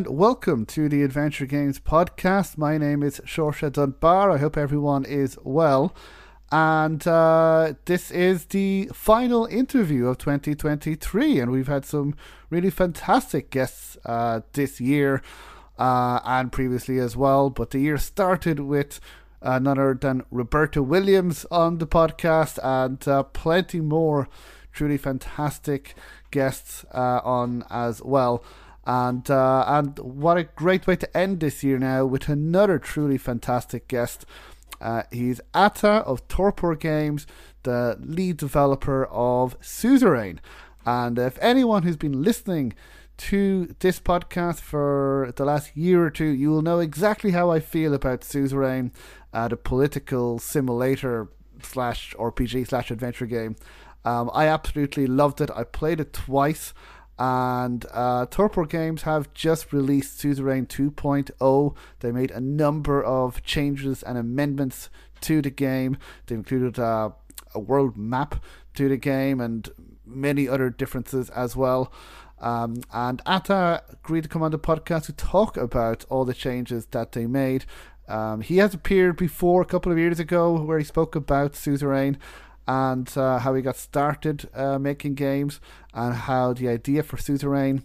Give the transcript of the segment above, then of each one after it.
And welcome to the Adventure Games podcast. My name is Seoirse Dunbar. I hope everyone is well. And uh, this is the final interview of 2023, and we've had some really fantastic guests uh, this year uh, and previously as well. But the year started with none other than Roberta Williams on the podcast, and uh, plenty more truly fantastic guests uh, on as well. And uh, and what a great way to end this year now with another truly fantastic guest. Uh, he's Ata of Torpor Games, the lead developer of Suzerain. And if anyone who's been listening to this podcast for the last year or two, you will know exactly how I feel about Suzerain, uh, the political simulator slash RPG slash adventure game. Um, I absolutely loved it. I played it twice. And uh, Torpor Games have just released Suzerain 2.0. They made a number of changes and amendments to the game. They included uh, a world map to the game and many other differences as well. Um, and Ata agreed to come on the podcast to talk about all the changes that they made. Um, he has appeared before a couple of years ago where he spoke about Suzerain and uh, how he got started uh, making games and how the idea for Suzerain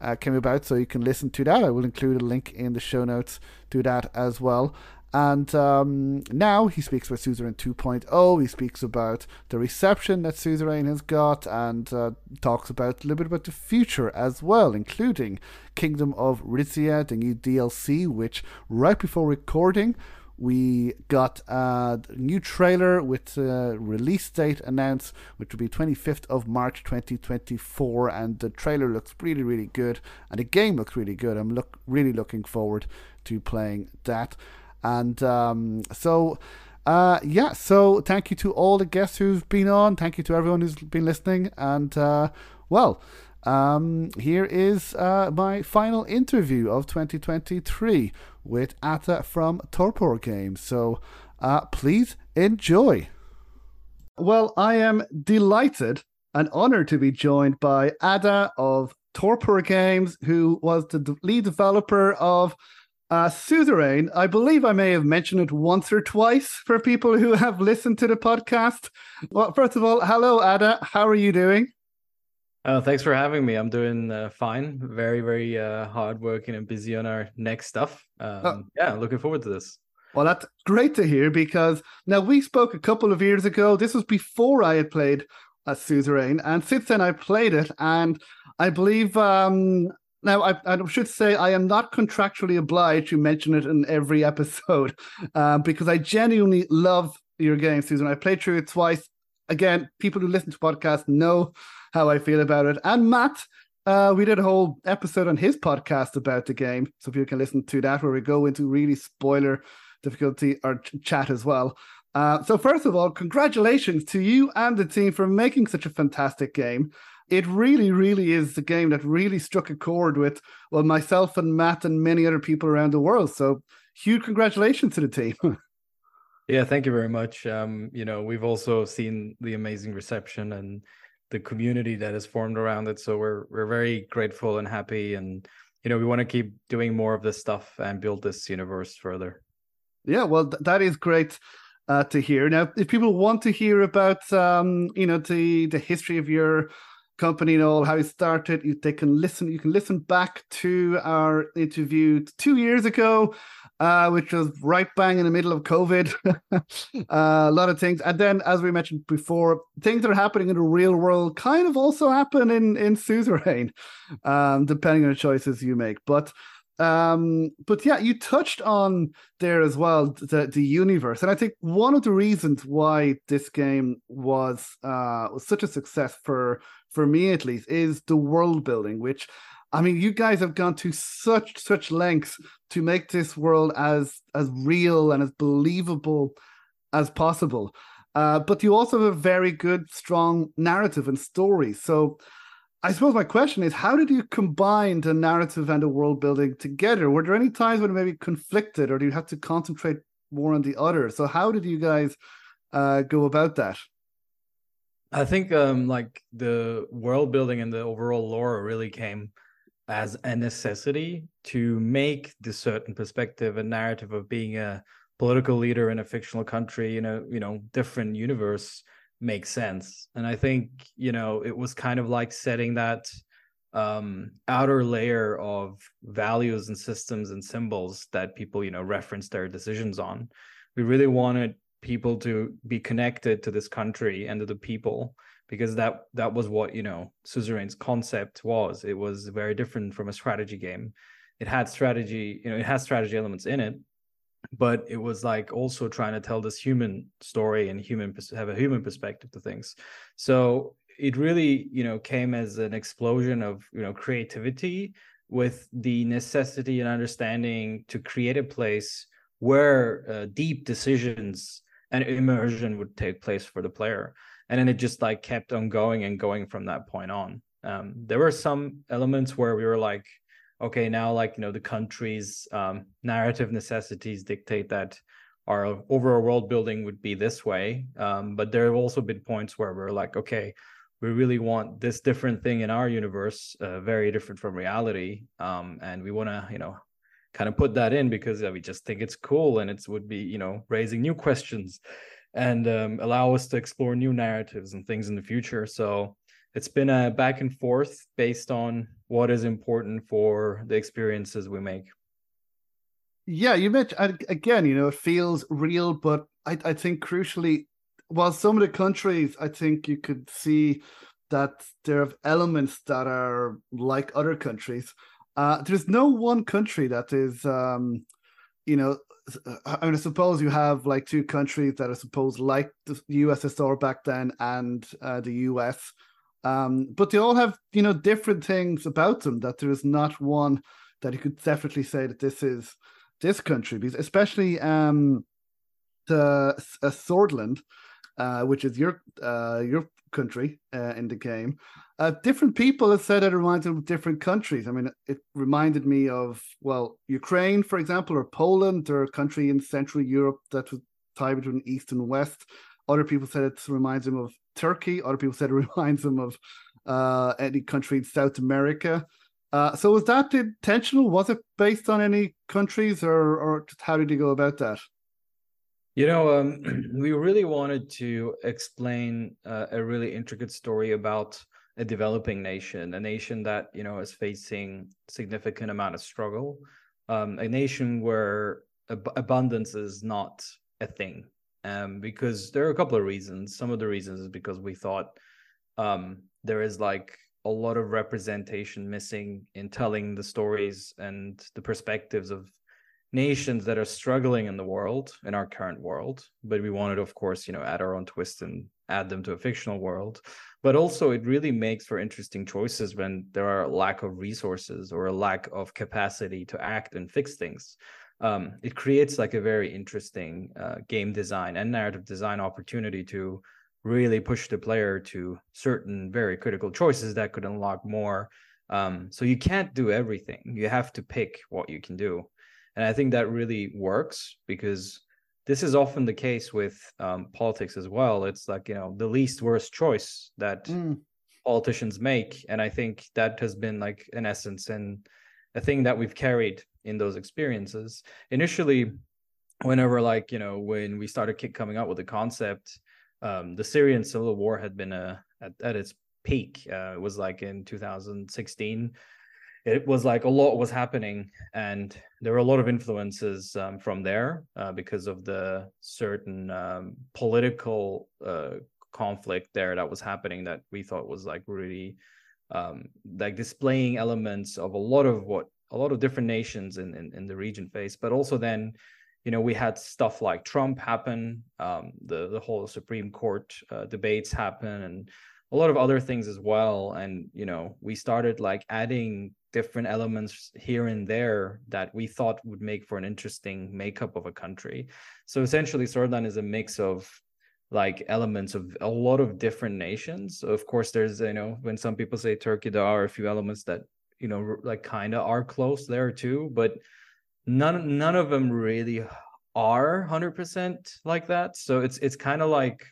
uh, came about. So you can listen to that. I will include a link in the show notes to that as well. And um, now he speaks about Suzerain 2.0. He speaks about the reception that Suzerain has got and uh, talks about a little bit about the future as well, including Kingdom of Rizia, the new DLC, which right before recording we got a new trailer with a release date announced, which will be 25th of March 2024. And the trailer looks really, really good. And the game looks really good. I'm look, really looking forward to playing that. And um, so, uh, yeah, so thank you to all the guests who've been on. Thank you to everyone who's been listening. And, uh, well, um, here is uh, my final interview of 2023 with Ata from Torpor Games. So uh, please enjoy. Well, I am delighted and honored to be joined by Ata of Torpor Games, who was the lead developer of uh, Suzerain. I believe I may have mentioned it once or twice for people who have listened to the podcast. Well, first of all, hello, Ata. How are you doing? Oh, thanks for having me. I'm doing uh, fine. Very, very uh, hardworking and busy on our next stuff. Um, oh. Yeah, looking forward to this. Well, that's great to hear because now we spoke a couple of years ago. This was before I had played a Suzerain, and since then I played it, and I believe um, now I, I, should say I am not contractually obliged to mention it in every episode um, because I genuinely love your game, Suzerain. I played through it twice. Again, people who listen to podcasts know how I feel about it. And Matt, uh, we did a whole episode on his podcast about the game, so if you can listen to that, where we go into really spoiler difficulty or ch- chat as well. Uh, so first of all, congratulations to you and the team for making such a fantastic game. It really, really is the game that really struck a chord with well myself and Matt and many other people around the world. So huge congratulations to the team. yeah, thank you very much. Um, you know, we've also seen the amazing reception and the community that is formed around it. So we're we're very grateful and happy, and you know we want to keep doing more of this stuff and build this universe further. Yeah, well, th- that is great uh, to hear. Now, if people want to hear about um, you know the the history of your company and all how it started, you, they can listen. You can listen back to our interview two years ago uh, which was right bang in the middle of COVID. uh, a lot of things. And then, as we mentioned before, things that are happening in the real world kind of also happen in, in Suzerain, um, depending on the choices you make. But um, but yeah, you touched on there as well the, the universe, and I think one of the reasons why this game was uh, was such a success for for me at least is the world building, which I mean, you guys have gone to such such lengths to make this world as as real and as believable as possible. Uh, but you also have a very good, strong narrative and story. So, I suppose my question is, how did you combine the narrative and the world building together? Were there any times when maybe conflicted, or do you have to concentrate more on the other? So, how did you guys uh, go about that? I think um, like the world building and the overall lore really came as a necessity to make the certain perspective and narrative of being a political leader in a fictional country in a you know different universe make sense. And i think you know it was kind of like setting that um outer layer of values and systems and symbols that people you know reference their decisions on. We really wanted people to be connected to this country and to the people because that that was what you know suzerain's concept was. It was very different from a strategy game. It had strategy you know it has strategy elements in it but it was like also trying to tell this human story and human have a human perspective to things. So it really you know came as an explosion of you know creativity with the necessity and understanding to create a place where uh, deep decisions and immersion would take place for the player. And then it just like kept on going and going from that point on. Um, there were some elements where we were like okay now like you know the country's um, narrative necessities dictate that our overall world building would be this way. Um, but there have also been points where we're like okay we really want this different thing in our universe uh, very different from reality. Um, and we want to you know kind of put that in because we just think it's cool and it would be you know raising new questions and um, allow us to explore new narratives and things in the future. So it's been a back and forth based on what is important for the experiences we make. Yeah, you mentioned again, you know, it feels real, but I, I think crucially, while some of the countries, I think you could see that there are elements that are like other countries. Uh, there's no one country that is, um, you know, I mean, I suppose you have like two countries that are supposed like the USSR back then and uh, the US, um, but they all have you know different things about them. That there is not one that you could definitely say that this is this country, because especially um, the uh, Sordland, uh, which is your uh, your country uh, in the game. Uh, different people have said it reminds them of different countries. I mean, it reminded me of well, Ukraine, for example, or Poland, or a country in Central Europe that was tied between East and West. Other people said it reminds them of Turkey. Other people said it reminds them of uh, any country in South America. Uh, so was that intentional? Was it based on any countries, or or how did you go about that? You know, um, we really wanted to explain uh, a really intricate story about a developing nation, a nation that you know is facing significant amount of struggle, um, a nation where ab- abundance is not a thing. Um, because there are a couple of reasons. Some of the reasons is because we thought um, there is like a lot of representation missing in telling the stories and the perspectives of nations that are struggling in the world in our current world but we wanted of course you know add our own twist and add them to a fictional world. But also it really makes for interesting choices when there are a lack of resources or a lack of capacity to act and fix things. Um, it creates like a very interesting uh, game design and narrative design opportunity to really push the player to certain very critical choices that could unlock more. Um, so you can't do everything. You have to pick what you can do. And i think that really works because this is often the case with um, politics as well. It's like you know the least worst choice that mm. politicians make. And i think that has been like an essence and a thing that we've carried in those experiences. Initially whenever like you know when we started coming up with the concept um, the syrian civil war had been uh, at, at its peak. Uh, it was like in 2016 it was like a lot was happening and there were a lot of influences um, from there uh, because of the certain um, political uh, conflict there that was happening that we thought was like really um, like displaying elements of a lot of what a lot of different nations in, in, in the region face. But also then you know we had stuff like trump happen um, the the whole supreme court uh, debates happen and a lot of other things as well. And you know we started like adding different elements here and there that we thought would make for an interesting makeup of a country. So essentially, Sordland is a mix of like elements of a lot of different nations. Of course, there's you know when some people say Turkey, there are a few elements that you know like kind of are close there too, but none none of them really are 100% like that. So it's it's kind of like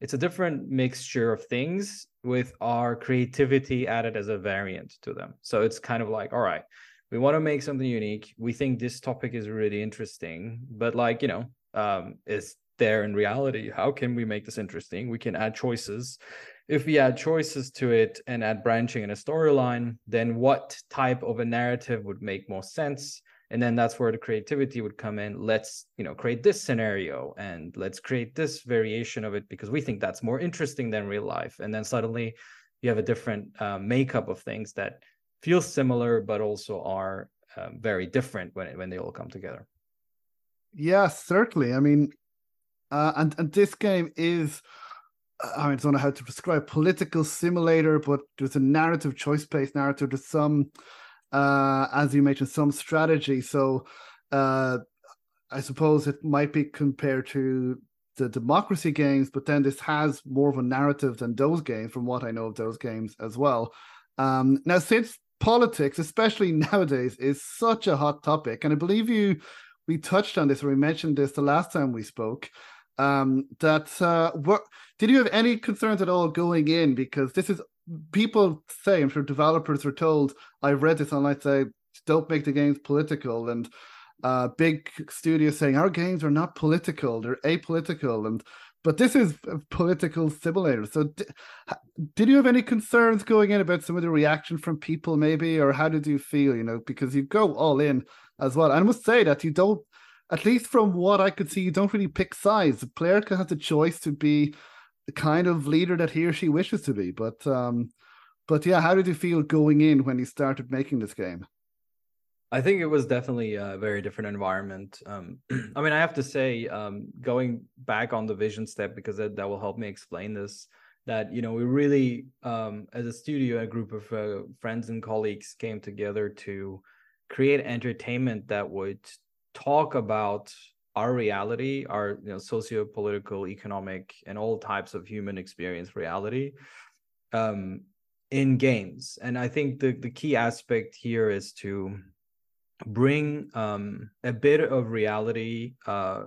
it's a different mixture of things with our creativity added as a variant to them. So it's kind of like, all right, we want to make something unique. We think this topic is really interesting, but like, you know, um, is there in reality? How can we make this interesting? We can add choices. If we add choices to it and add branching in a storyline, then what type of a narrative would make more sense? And then that's where the creativity would come in. Let's you know create this scenario and let's create this variation of it because we think that's more interesting than real life. And then suddenly you have a different uh, makeup of things that feel similar but also are um, very different when when they all come together. Yeah certainly. I mean uh, and and this game is I don't know how to describe political simulator, but there's a narrative choice based narrative. There's some uh, as you mentioned, some strategy. So uh, I suppose it might be compared to the democracy games, but then this has more of a narrative than those games, from what I know of those games as well. Um, now, since politics, especially nowadays, is such a hot topic, and I believe you we touched on this or we mentioned this the last time we spoke. Um, that uh, did you have any concerns at all going in because this is people say, I'm sure developers are told, I've read this online say, don't make the games political. And uh, big studios saying our games are not political, they're apolitical. And but this is a political simulator. So, did you have any concerns going in about some of the reaction from people, maybe, or how did you feel? You know, because you go all in as well. I must say that you don't, at least from what I could see, you don't really pick sides. The player can has the choice to be the kind of leader that he or she wishes to be. But um, but yeah, how did you feel going in when you started making this game? I think it was definitely a very different environment. Um, I mean, I have to say, um, going back on the vision step because that, that will help me explain this. That you know, we really, um, as a studio, a group of uh, friends and colleagues came together to create entertainment that would talk about our reality, our you know socio-political, economic, and all types of human experience reality um, in games. And I think the the key aspect here is to bring um, a bit of reality, uh,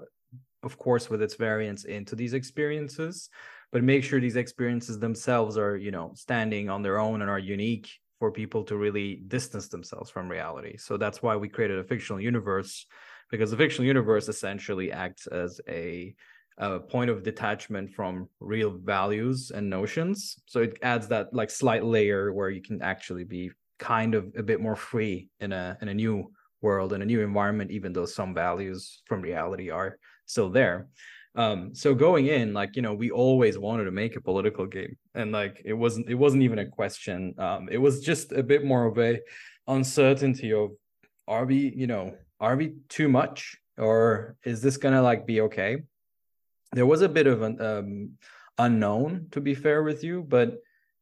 of course, with its variance into these experiences, but make sure these experiences themselves are you know standing on their own and are unique for people to really distance themselves from reality. So that's why we created a fictional universe because the fictional universe essentially acts as a, a, point of detachment from real values and notions. So it adds that like slight layer where you can actually be kind of a bit more free in a in a new world in a new environment, even though some values from reality are still there. Um, so going in, like you know, we always wanted to make a political game, and like it wasn't it wasn't even a question. Um, it was just a bit more of a uncertainty of are we you know are we too much or is this gonna like be okay? There was a bit of an um, unknown to be fair with you but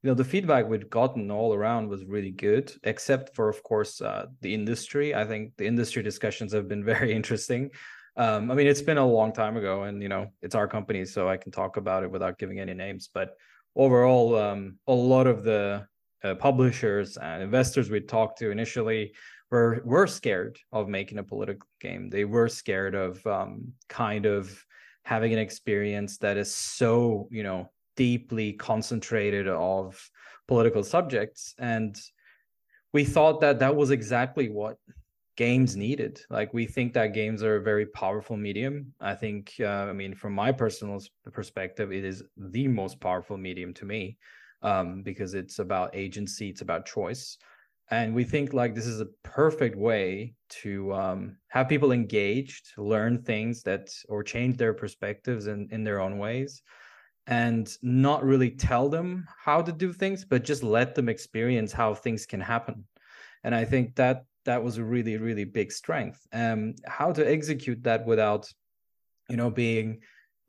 you know the feedback we'd gotten all around was really good except for of course uh, the industry. I think the industry discussions have been very interesting. Um, i mean it's been a long time ago and you know it's our company so i can talk about it without giving any names but overall um, a lot of the uh, publishers and investors we talked to initially were were scared of making a political game. They were scared of um, kind of having an experience that is so you know deeply concentrated of political subjects. And we thought that that was exactly what games needed. Like we think that games are a very powerful medium. I think uh, i mean from my personal perspective it is the most powerful medium to me um, because it's about agency it's about choice and we think like this is a perfect way to um, have people engaged learn things that or change their perspectives in, in their own ways and not really tell them how to do things but just let them experience how things can happen. And i think that that was a really really big strength. Um how to execute that without you know being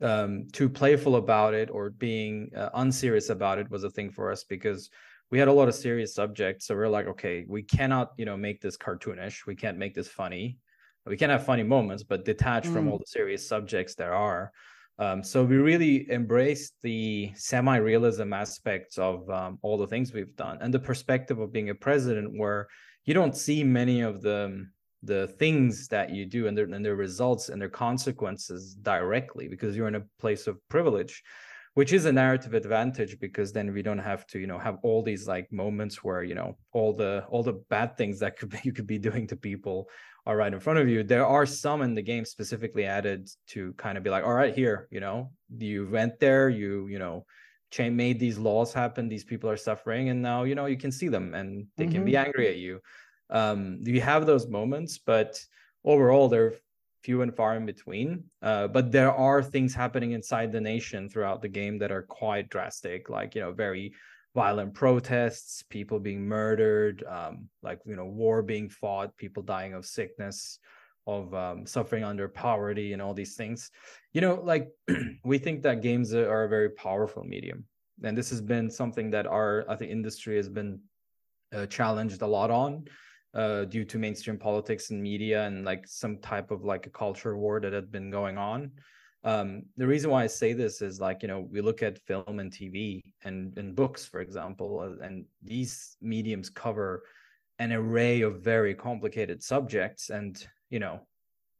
um, too playful about it or being uh, unserious about it was a thing for us because we had a lot of serious subjects. So we're like, okay, we cannot, you know, make this cartoonish. We can't make this funny. We can have funny moments, but detached mm. from all the serious subjects there are. Um, so we really embraced the semi-realism aspects of um, all the things we've done and the perspective of being a president where you don't see many of the the things that you do and their, and their results and their consequences directly because you're in a place of privilege which is a narrative advantage because then we don't have to you know have all these like moments where you know all the all the bad things that could be, you could be doing to people are right in front of you there are some in the game specifically added to kind of be like all right here you know you went there you you know cha- made these laws happen these people are suffering and now you know you can see them and they mm-hmm. can be mm-hmm. angry at you um you have those moments but overall they're few and far in between. Uh, but there are things happening inside the nation throughout the game that are quite drastic, like you know, very violent protests, people being murdered, um, like you know, war being fought, people dying of sickness, of um, suffering under poverty, and all these things. You know, like we think that games are a very powerful medium, and this has been something that our I think industry has been uh, challenged a lot on uh, due to mainstream politics and media and like some type of like a culture war that had been going on. Um, the reason why I say this is like you know we look at film and TV and and books, for example, uh, and these mediums cover an array of very complicated subjects, and you know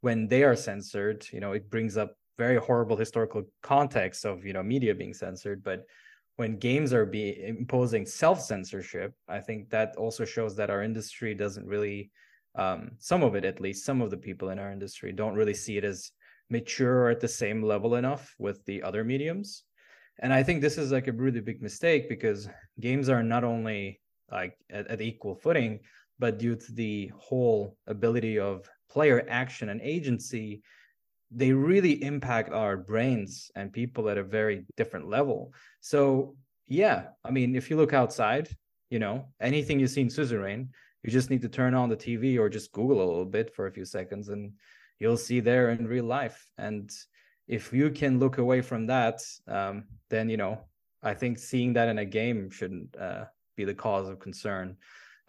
when they are censored, you know it brings up very horrible historical context of you know media being censored, but when games are be imposing self censorship, I think that also shows that our industry doesn't really, um, some of it at least, some of the people in our industry don't really see it as mature at the same level enough with the other mediums. And I think this is like a really big mistake because games are not only like at, at equal footing, but due to the whole ability of player action and agency, they really impact our brains and people at a very different level. So yeah, I mean, if you look outside, you know, anything you see in Suzerain, you just need to turn on the TV or just Google a little bit for a few seconds and you'll see there in real life. And if you can look away from that, um, then, you know, I think seeing that in a game shouldn't uh, be the cause of concern.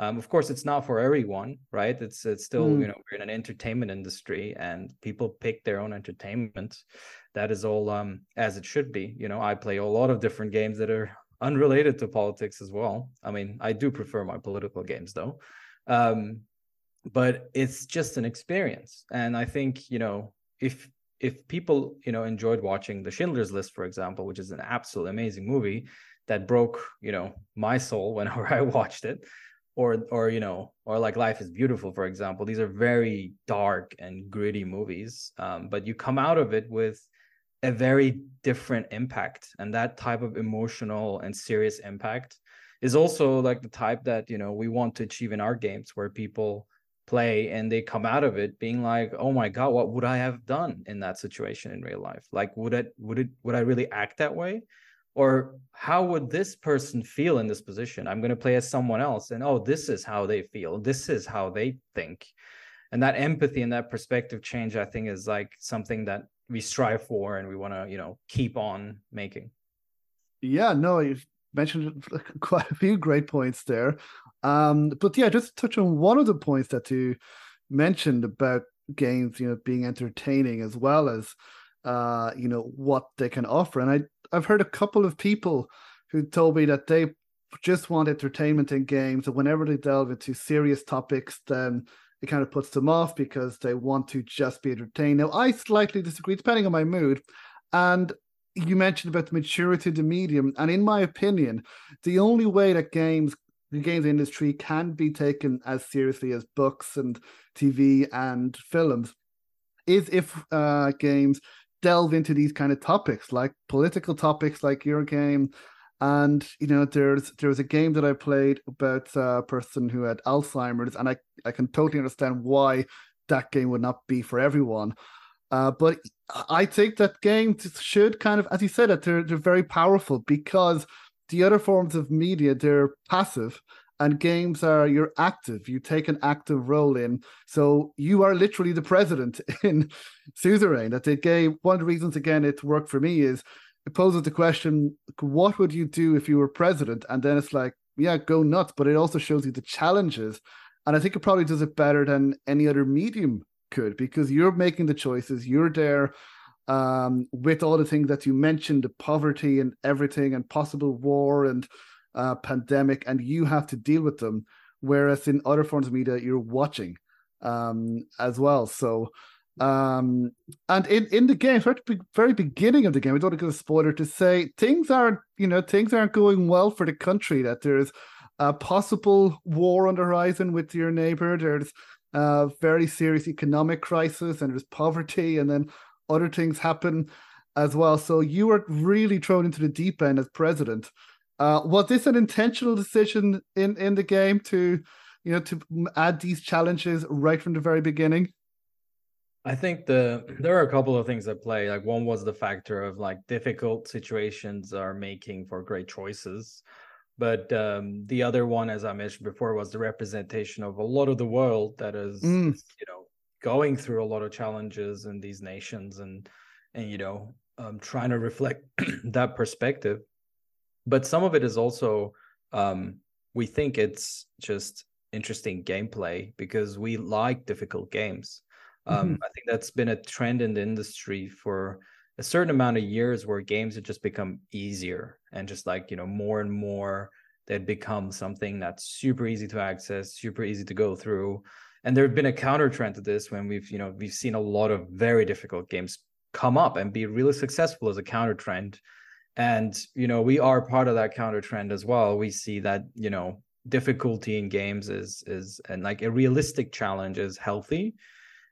Um, of course, it's not for everyone, right? It's it's still mm. you know we're in an entertainment industry, and people pick their own entertainment. That is all um, as it should be. You know, I play a lot of different games that are unrelated to politics as well. I mean, I do prefer my political games though, um, but it's just an experience, and I think you know if if people you know enjoyed watching the Schindler's List, for example, which is an absolutely amazing movie that broke you know my soul whenever I watched it or or you know or like life is beautiful for example these are very dark and gritty movies um, but you come out of it with a very different impact and that type of emotional and serious impact is also like the type that you know we want to achieve in our games where people play and they come out of it being like oh my god what would i have done in that situation in real life? Like would it would it would i really act that way or how would this person feel in this position? I'm going to play as someone else and oh this is how they feel. This is how they think. And that empathy and that perspective change i think is like something that we strive for and we want to you know keep on making. Yeah no you've mentioned quite a few great points there. Um but yeah just touch on one of the points that you mentioned about games you know being entertaining as well as uh you know what they can offer. And i I've heard a couple of people who told me that they just want entertainment in games, and whenever they delve into serious topics, then it kind of puts them off because they want to just be entertained. Now, I slightly disagree, depending on my mood. And you mentioned about the maturity of the medium, and in my opinion, the only way that games the games industry can be taken as seriously as books and TV and films is if uh, games delve into these kind of topics, like political topics, like your game. And you know, there's there was a game that I played about a person who had Alzheimer's, and I I can totally understand why that game would not be for everyone. Uh, but I think that games should kind of, as you said, that they're they're very powerful because the other forms of media they're passive and games are you're active. You take an active role in so you are literally the president in suzerain that they gave one of the reasons again it worked for me is it poses the question what would you do if you were president? And then it's like yeah, go nuts, but it also shows you the challenges. And I think it probably does it better than any other medium could because you're making the choices. You're there um, with all the things that you mentioned, the poverty and everything, and possible war and uh, pandemic, and you have to deal with them. Whereas in other forms of media, you're watching um, as well. So, um, and in, in the game, the very beginning of the game, I don't want to give a spoiler to say things aren't, you know, things aren't going well for the country. That there's a possible war on the horizon with your neighbor. There's a very serious economic crisis, and there's poverty, and then other things happen as well. So you were really thrown into the deep end as president. Uh, was this an intentional decision in in the game to, you know, to add these challenges right from the very beginning? I think the there are a couple of things at play. Like one was the factor of like difficult situations are making for great choices. But um, the other one, as I mentioned before, was the representation of a lot of the world that is, mm. you know, going through a lot of challenges in these nations and and you know um, trying to reflect that perspective. But some of it is also um, we think it's just interesting gameplay because we like difficult games. Um, mm-hmm. I think that's been a trend in the industry for a certain amount of years where games have just become easier and just like you know more and more that become something that's super easy to access super easy to go through and there have been a counter trend to this when we've you know we've seen a lot of very difficult games come up and be really successful as a counter trend and you know we are part of that counter trend as well. We see that you know difficulty in games is is and like a realistic challenge is healthy.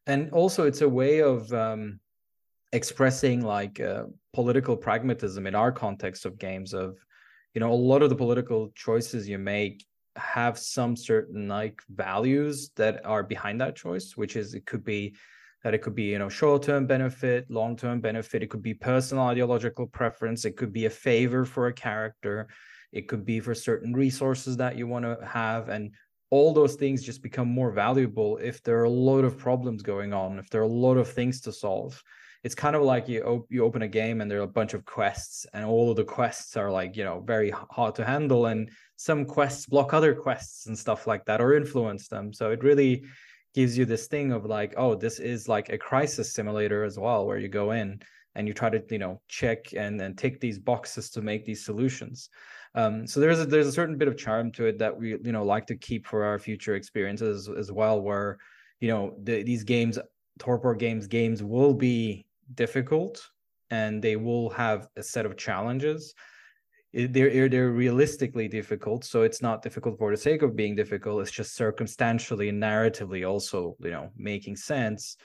And also it's a way of um, expressing like uh, political pragmatism in our context of games of you know a lot of the political choices you make have some certain like values that are behind that choice which is it could be that it could be you know short-term benefit long-term benefit. It could be personal ideological preference. It could be a favor for a character. It could be for certain resources that you want to have. And all those things just become more valuable if there are a lot of problems going on if there are a lot of things to solve. It's kind of like you op- you open a game and there are a bunch of quests and all of the quests are like you know very hard to handle and some quests block other quests and stuff like that or influence them. So it really gives you this thing of like oh this is like a crisis simulator as well where you go in and you try to you know check and and tick these boxes to make these solutions um, so there's a, there's a certain bit of charm to it that we you know like to keep for our future experiences as well, where you know the, these games, Torpor games, games will be difficult and they will have a set of challenges. They're they're realistically difficult, so it's not difficult for the sake of being difficult. It's just circumstantially and narratively also you know making sense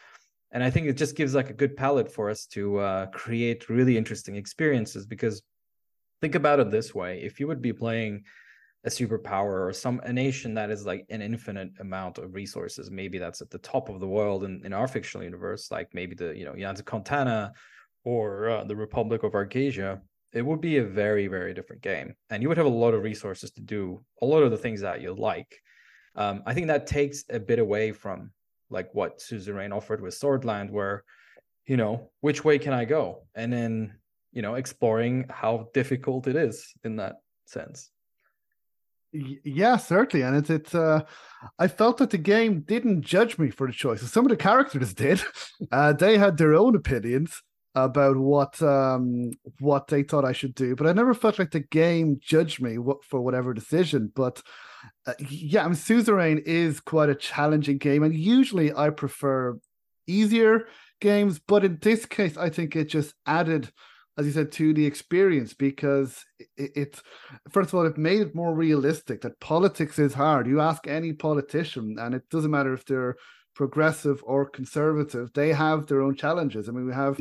and i think it just gives like a good palette for us to uh, create really interesting experiences because think about it this way if you would be playing a superpower or some a nation that is like an infinite amount of resources maybe that's at the top of the world in, in our fictional universe like maybe the you know Jan Contana or uh, the Republic of Arcasia it would be a very very different game and you would have a lot of resources to do a lot of the things that you like. Um, i think that takes a bit away from like what suzerain offered with Sordland where you know which way can i go? And then you know exploring how difficult it is in that sense. Yeah certainly and it's it's uh i felt that the game didn't judge me for the choices some of the characters did. Uh they had their own opinions about what um what they thought i should do but i never felt like the game judged me for whatever decision but uh, yeah i mean suzerain is quite a challenging game and usually i prefer easier games but in this case i think it just added as you said, to the experience because it, it's first of all, it made it more realistic that politics is hard. You ask any politician, and it doesn't matter if they're progressive or conservative, they have their own challenges. I mean, we have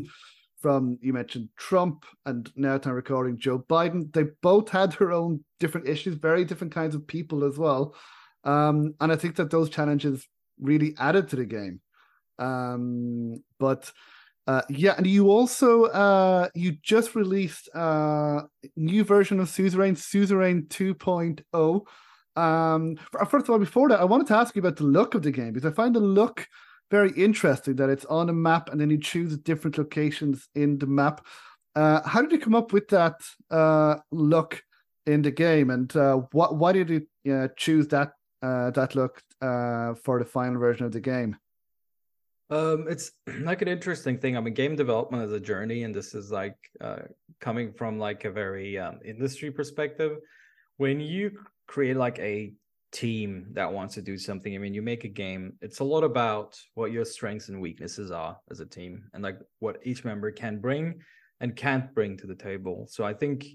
from you mentioned Trump and now time recording Joe Biden. They both had their own different issues, very different kinds of people as well. Um, and I think that those challenges really added to the game. Um, but uh, yeah, and you also uh, you just released a uh, new version of Suzerain, Suzerain 2.0. Um, first of all, before that, I wanted to ask you about the look of the game because I find the look very interesting. That it's on a map and then you choose different locations in the map. Uh, how did you come up with that uh, look in the game. And uh, what why did you uh, choose that uh, that look uh, for the final version of the game? Um, it's like an interesting thing. I mean, game development is a journey, and this is like coming from like a very um, industry perspective. When you create like a team that wants to do something, I mean, you make a game. It's a lot about what your strengths and weaknesses are as a team, and like what each member can bring and can't bring to the table. So I think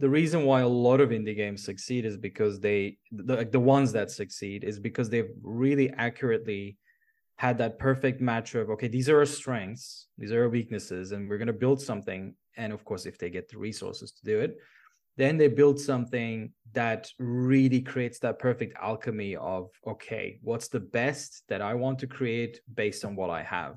the reason why a lot of indie games succeed is because they the, the ones that succeed is because they've really accurately had that perfect match of okay these are our strengths these are our weaknesses and we're going to build something and of course if they get the resources to do it then they build something that really creates that perfect alchemy of okay what's the best that i want to create based on what i have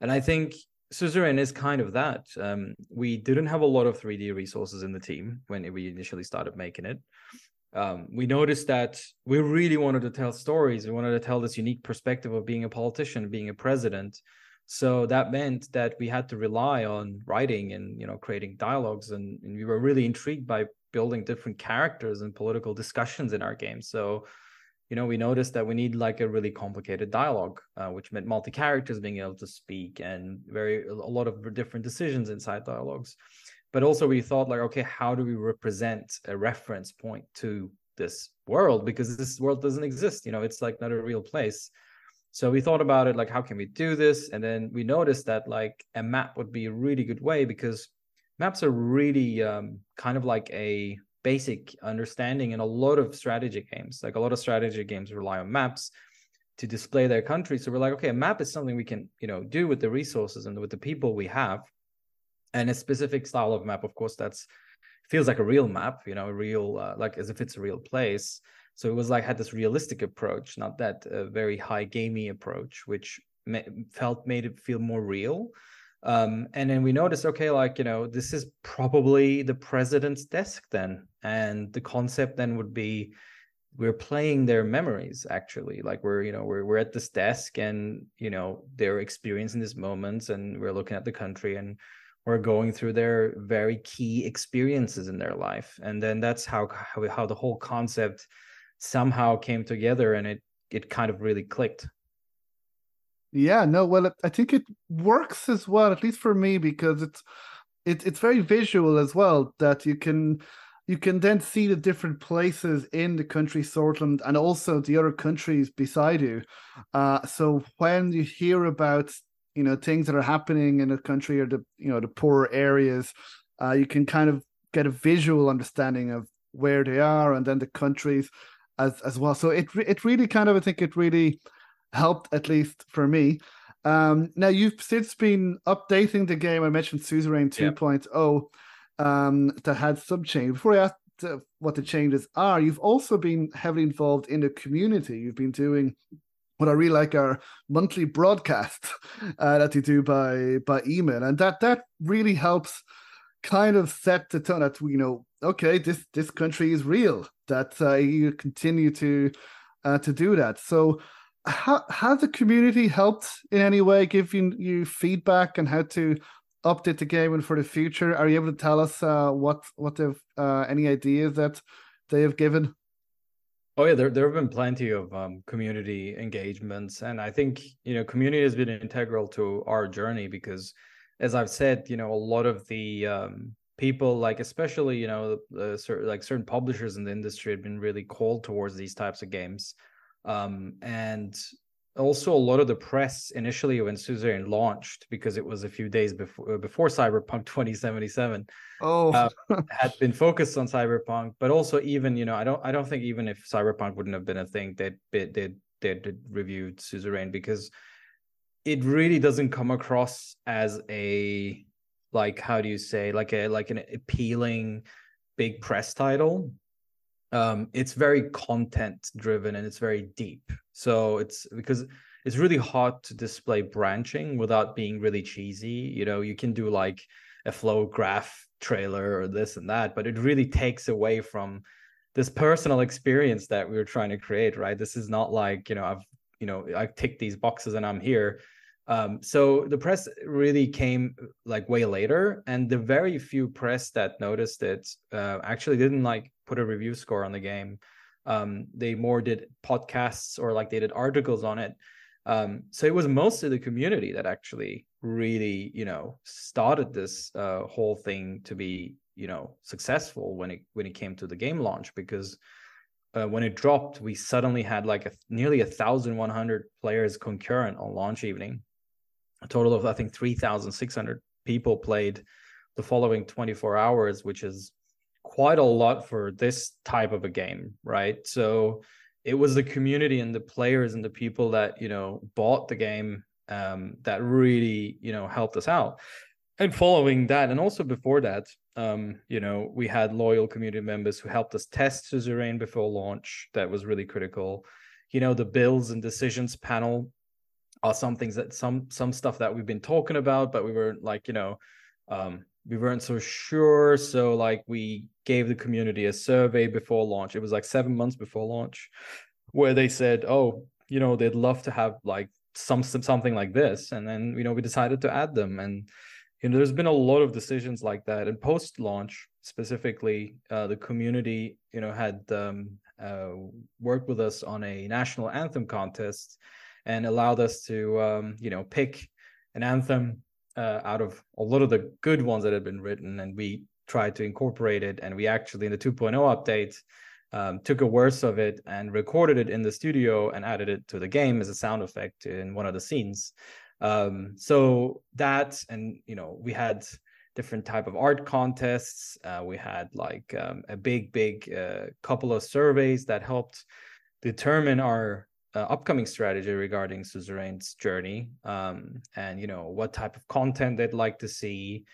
and i think suzerain is kind of that um, we didn't have a lot of 3d resources in the team when we initially started making it um, we noticed that we really wanted to tell stories. We wanted to tell this unique perspective of being a politician, being a president. So that meant that we had to rely on writing and you know creating dialogues, and, and we were really intrigued by building different characters and political discussions in our game. So you know we noticed that we need like a really complicated dialogue uh, which meant multi characters being able to speak and very a lot of different decisions inside dialogues. But also we thought like okay how do we represent a reference point to this world? Because this world doesn't exist you know it's like not a real place so we thought about it like how can we do this? And then we noticed that like a map would be a really good way because maps are really um, kind of like a basic understanding in a lot of strategy games. Like a lot of strategy games rely on maps to display their country. So we're like okay a map is something we can you know do with the resources and with the people we have. And a specific style of map of course that's feels like a real map you know a real uh, like as if it's a real place so it was like had this realistic approach not that uh, very high gamey approach which felt made it feel more real. Um, and then we noticed okay like you know this is probably the president's desk then and the concept then would be we're playing their memories actually. Like we're you know we're, we're at this desk and you know they're experiencing these moments and we're looking at the country and we're going through their very key experiences in their life. And then that's how how, how the whole concept somehow came together and it it kind of really clicked yeah no well i think it works as well at least for me because it's it, it's very visual as well that you can you can then see the different places in the country Sordland and also the other countries beside you. Uh, so when you hear about you know things that are happening in a country or the you know the poorer areas uh, you can kind of get a visual understanding of where they are and then the countries as as well. So it it really kind of i think it really helped at least for me. Um, now you've since been updating the game i mentioned suzerain 2.0 um, that had some change. Before i asked uh, what the changes are you've also been heavily involved in the community. You've been doing what I really like are monthly broadcasts uh, that you do by by email, and that that really helps kind of set the tone that you know, okay, this this country is real. That uh, you continue to uh, to do that. So, how has the community helped in any way, giving you feedback and how to update the game and for the future? Are you able to tell us uh, what what they've uh, any ideas that they have given? Oh yeah, there there have been plenty of um, community engagements, and I think you know community has been integral to our journey because, as I've said, you know a lot of the um, people, like especially you know uh, certain, like certain publishers in the industry, had been really called towards these types of games, um, and also a lot of the press initially when Suzerain launched because it was a few days before before Cyberpunk 2077 oh. uh, had been focused on Cyberpunk but also even you know I don't I don't think even if Cyberpunk wouldn't have been a thing that they did they did reviewed Suzerain because it really doesn't come across as a like how do you say like a like an appealing big press title um, it's very content driven and it's very deep. So it's because it's really hard to display branching without being really cheesy. You know, you can do like a flow graph trailer or this and that, but it really takes away from this personal experience that we were trying to create, right? This is not like, you know, I've, you know, I've ticked these boxes and I'm here. Um, so the press really came like way later, and the very few press that noticed it uh, actually didn't like put a review score on the game. Um, they more did podcasts or like they did articles on it. Um, so it was mostly the community that actually really, you know, started this uh, whole thing to be, you know, successful when it when it came to the game launch because uh, when it dropped, we suddenly had like a, nearly a thousand one hundred players concurrent on launch evening. A total of I think three thousand six hundred people played the following twenty four hours, which is quite a lot for this type of a game, right? So it was the community and the players and the people that you know bought the game um, that really you know helped us out. And following that and also before that um, you know we had loyal community members who helped us test suzerain before launch. That was really critical. You know the bills and decisions panel are some things that some some stuff that we've been talking about but we were like you know um, we weren't so sure. So like we gave the community a survey before launch. It was like seven months before launch where they said oh you know they'd love to have like some, some something like this. And then you know we decided to add them. And you know there's been a lot of decisions like that. And post launch specifically uh, the community you know had um, uh, worked with us on a national anthem contest and allowed us to um, you know pick an anthem uh, out of a lot of the good ones that had been written, and we tried to incorporate it. And we actually, in the 2.0 update, um, took a verse of it and recorded it in the studio and added it to the game as a sound effect in one of the scenes. Um, so that, and you know, we had different type of art contests. Uh, we had like um, a big, big uh, couple of surveys that helped determine our uh, upcoming strategy regarding Suzerain's journey, um, and you know what type of content they'd like to see,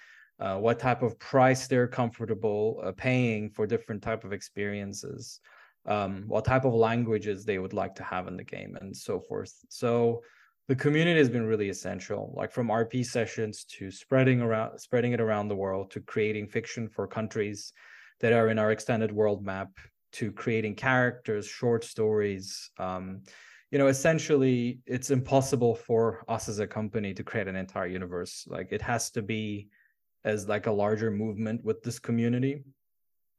uh, what type of price they're comfortable uh, paying for different type of experiences, um, what type of languages they would like to have in the game, and so forth. So the community has been really essential, like from RP sessions to spreading around, spreading it around the world, to creating fiction for countries that are in our extended world map, to creating characters, short stories. Um, you know essentially it's impossible for us as a company to create an entire universe. Like it has to be as like a larger movement with this community.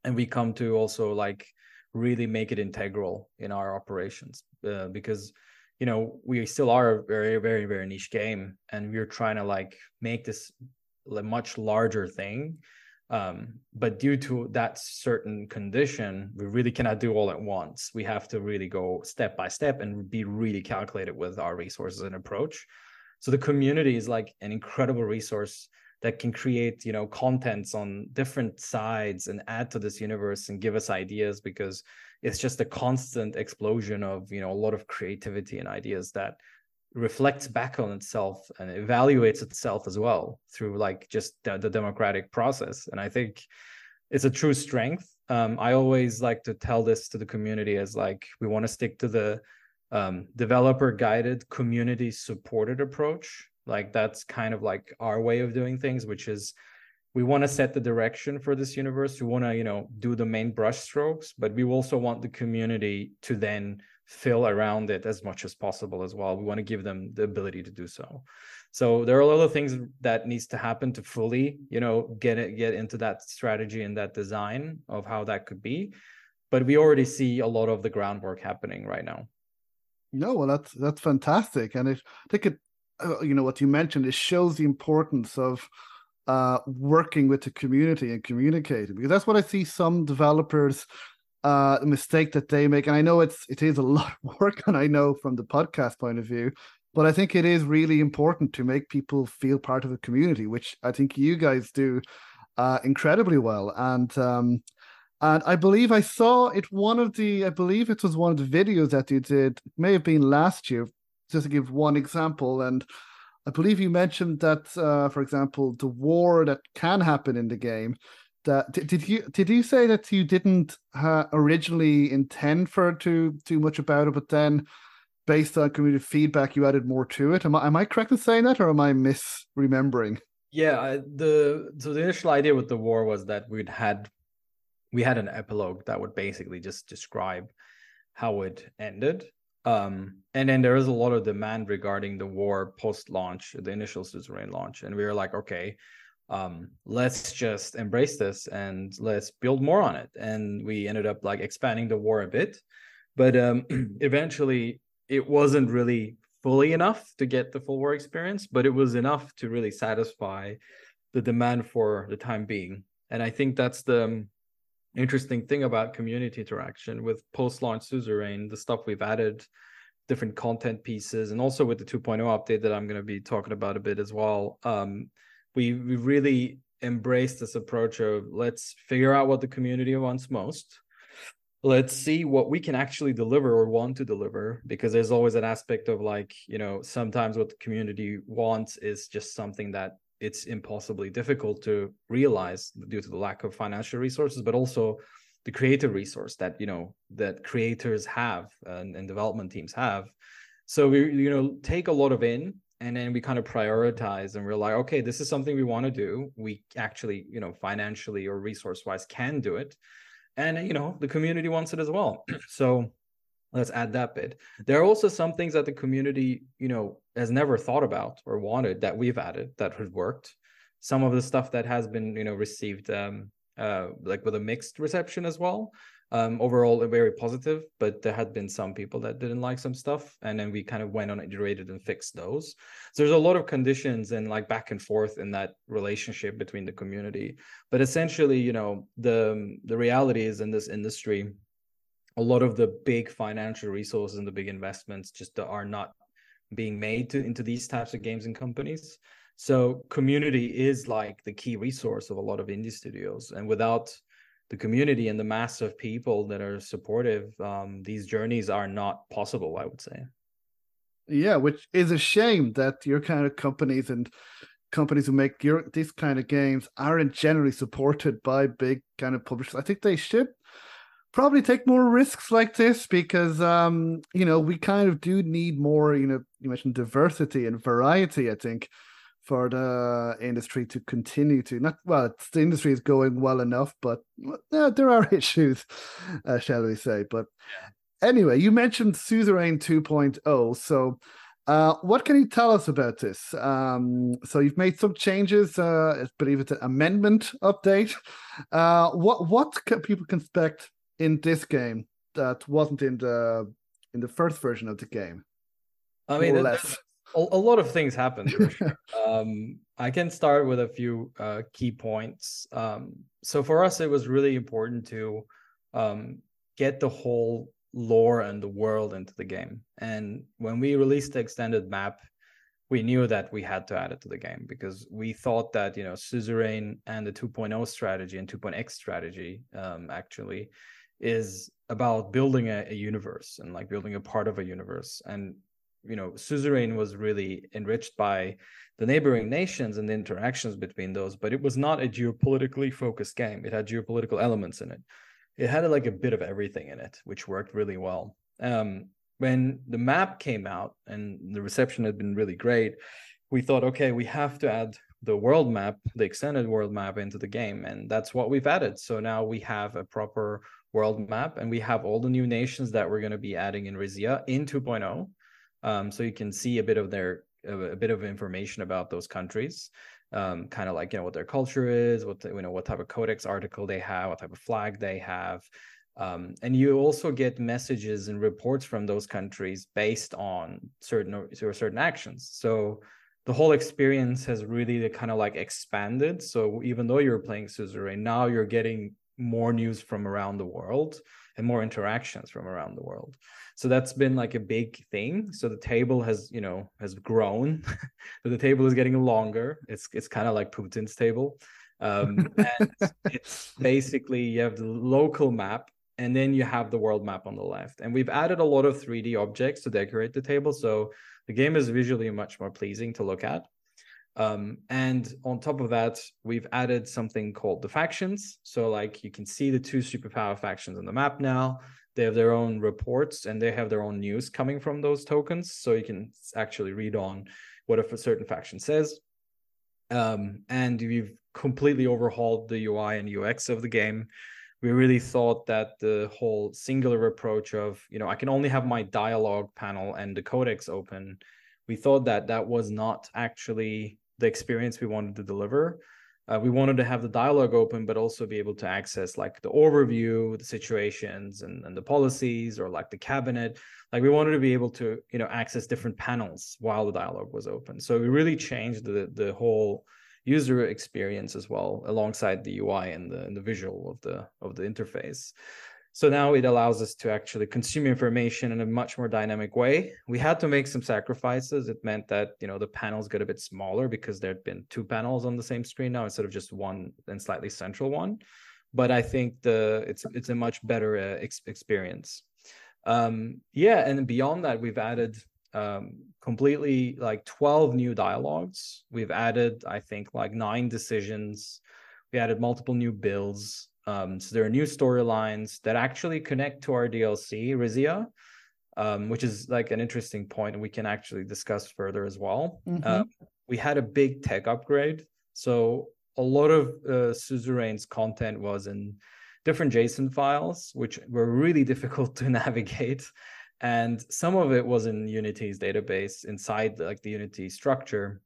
And we come to also like really make it integral in our operations uh, because you know we still are a very very very niche game. And we're trying to like make this a much larger thing um, but due to that certain condition, we really cannot do all at once. We have to really go step by step and be really calculated with our resources and approach. So the community is like an incredible resource that can create, you know, contents on different sides and add to this universe and give us ideas because it's just a constant explosion of, you know, a lot of creativity and ideas that reflects back on itself and evaluates itself as well through like just the, the democratic process. And i think it's a true strength. Um, i always like to tell this to the community as like we want to stick to the um, developer guided community supported approach. Like that's kind of like our way of doing things which is we want to set the direction for this universe. We want to you know do the main brush strokes but we also want the community to then fill around it as much as possible as well. We want to give them the ability to do so. So there are a lot of things that needs to happen to fully, you know, get it get into that strategy and that design of how that could be. But we already see a lot of the groundwork happening right now. No, well, that's that's fantastic, and if it, uh, you know, what you mentioned, it shows the importance of uh, working with the community and communicating because that's what I see some developers uh mistake that they make. And i know it's it is a lot of work and i know from the podcast point of view but i think it is really important to make people feel part of a community which i think you guys do uh incredibly well. And um and i believe i saw it one of the i believe it was one of the videos that you did it may have been last year just to give one example. And i believe you mentioned that uh for example the war that can happen in the game that did, you did you say that you didn't uh, originally intend for too too much about it, but then based on community feedback, you added more to it? Am I am I correct in saying that, or am I misremembering? Yeah, I, the so the initial idea with the war was that we'd had we had an epilogue that would basically just describe how it ended. Um, and then there is a lot of demand regarding the war post launch, the initial Suzerain launch. And we were like, okay, um, let's just embrace this and let's build more on it. And we ended up like expanding the war a bit. But um, eventually, it wasn't really fully enough to get the full war experience, but it was enough to really satisfy the demand for the time being. And I think that's the um, interesting thing about community interaction with post-launch suzerain the stuff we've added different content pieces and also with the 2.0 update that i'm going to be talking about a bit as well um, we we really embrace this approach of let's figure out what the community wants most. Let's see what we can actually deliver or want to deliver because there's always an aspect of like you know sometimes what the community wants is just something that it's impossibly difficult to realize due to the lack of financial resources but also the creative resource that you know that creators have and, and development teams have. So we you know take a lot of in and then we kind of prioritize and we're like okay this is something we want to do. We actually you know financially or resource wise can do it. And you know the community wants it as well. So let's add that bit. There are also some things that the community you know has never thought about or wanted that we've added that has worked. Some of the stuff that has been you know received um uh like with a mixed reception as well um overall very positive but there had been some people that didn't like some stuff and then we kind of went on iterated and fixed those. So there's a lot of conditions and like back and forth in that relationship between the community. But essentially you know the the reality is in this industry a lot of the big financial resources and the big investments just are not being made to, into these types of games and companies. So community is like the key resource of a lot of indie studios, and without the community and the mass of people that are supportive, um, these journeys are not possible. I would say. Yeah, which is a shame that your kind of companies and companies who make your these kind of games aren't generally supported by big kind of publishers. I think they should probably take more risks like this because um you know we kind of do need more you know you mentioned diversity and variety i think for the industry to continue to not well the industry is going well enough but yeah, there are issues uh, shall we say but anyway you mentioned suzerain 2.0 so uh, what can you tell us about this? Um, so you've made some changes. Uh, I believe it's an amendment update. Uh, what what can people can expect in this game that wasn't in the in the first version of the game. I mean, a, a, lot of things happened. Sure. um, I can start with a few uh, key points. Um, so for us, it was really important to um, get the whole lore and the world into the game. And when we released the extended map, we knew that we had to add it to the game because we thought that you know suzerain and the 2.0 strategy and 2.x strategy um, actually is about building a, a, universe and like building a part of a universe and you know suzerain was really enriched by the neighboring nations and the interactions between those but it was not a geopolitically focused game. It had geopolitical elements in it. It had like a bit of everything in it which worked really well. Um, when the map came out and the reception had been really great we thought okay we have to add the world map the extended world map into the game and that's what we've added. So now we have a proper world map and we have all the new nations that we're going to be adding in Rizia in 2.0 um, so you can see a bit of their a bit of information about those countries um, kind of like you know what their culture is what you know what type of codex article they have what type of flag they have. Um, and you also get messages and reports from those countries based on certain or certain actions. So the whole experience has really kind of like expanded. So even though you're playing suzerain now you're getting more news from around the world and more interactions from around the world so that's been like a big thing. So the table has you know has grown. So the table is getting longer. It's it's kind of like putin's table. Um, and it's basically you have the local map and then you have the world map on the left. And we've added a lot of 3d objects to decorate the table. So the game is visually much more pleasing to look at. Um, and on top of that, we've added something called the factions. So, like, you can see the two superpower factions on the map now. They have their own reports and they have their own news coming from those tokens. So, you can actually read on what a certain faction says. Um, and we've completely overhauled the UI and UX of the game. we really thought that the whole singular approach of you know i can only have my dialogue panel and the codex open we thought that that was not actually the experience we wanted to deliver uh, we wanted to have the dialogue open but also be able to access like the overview the situations and, and the policies or like the cabinet like we wanted to be able to you know access different panels while the dialogue was open so we really changed the the whole user experience as well alongside the UI and the, and the visual of the of the interface. So now it allows us to actually consume information in a much more dynamic way. We had to make some sacrifices. It meant that you know the panels got a bit smaller because there'd been two panels on the same screen now instead of just one and slightly central one. But I think the it's it's a much better uh, ex- experience. Um, yeah, and beyond that, we've added um, completely like 12 new dialogues. We've added, I think, like nine decisions. We added multiple new builds. Um, so there are new storylines that actually connect to our DLC, Rizia, um, which is like an interesting point we can actually discuss further as well. Mm-hmm. Uh, we had a big tech upgrade. So a lot of uh, Suzerain's content was in different JSON files, which were really difficult to navigate and some of it was in unity's database inside like the unity structure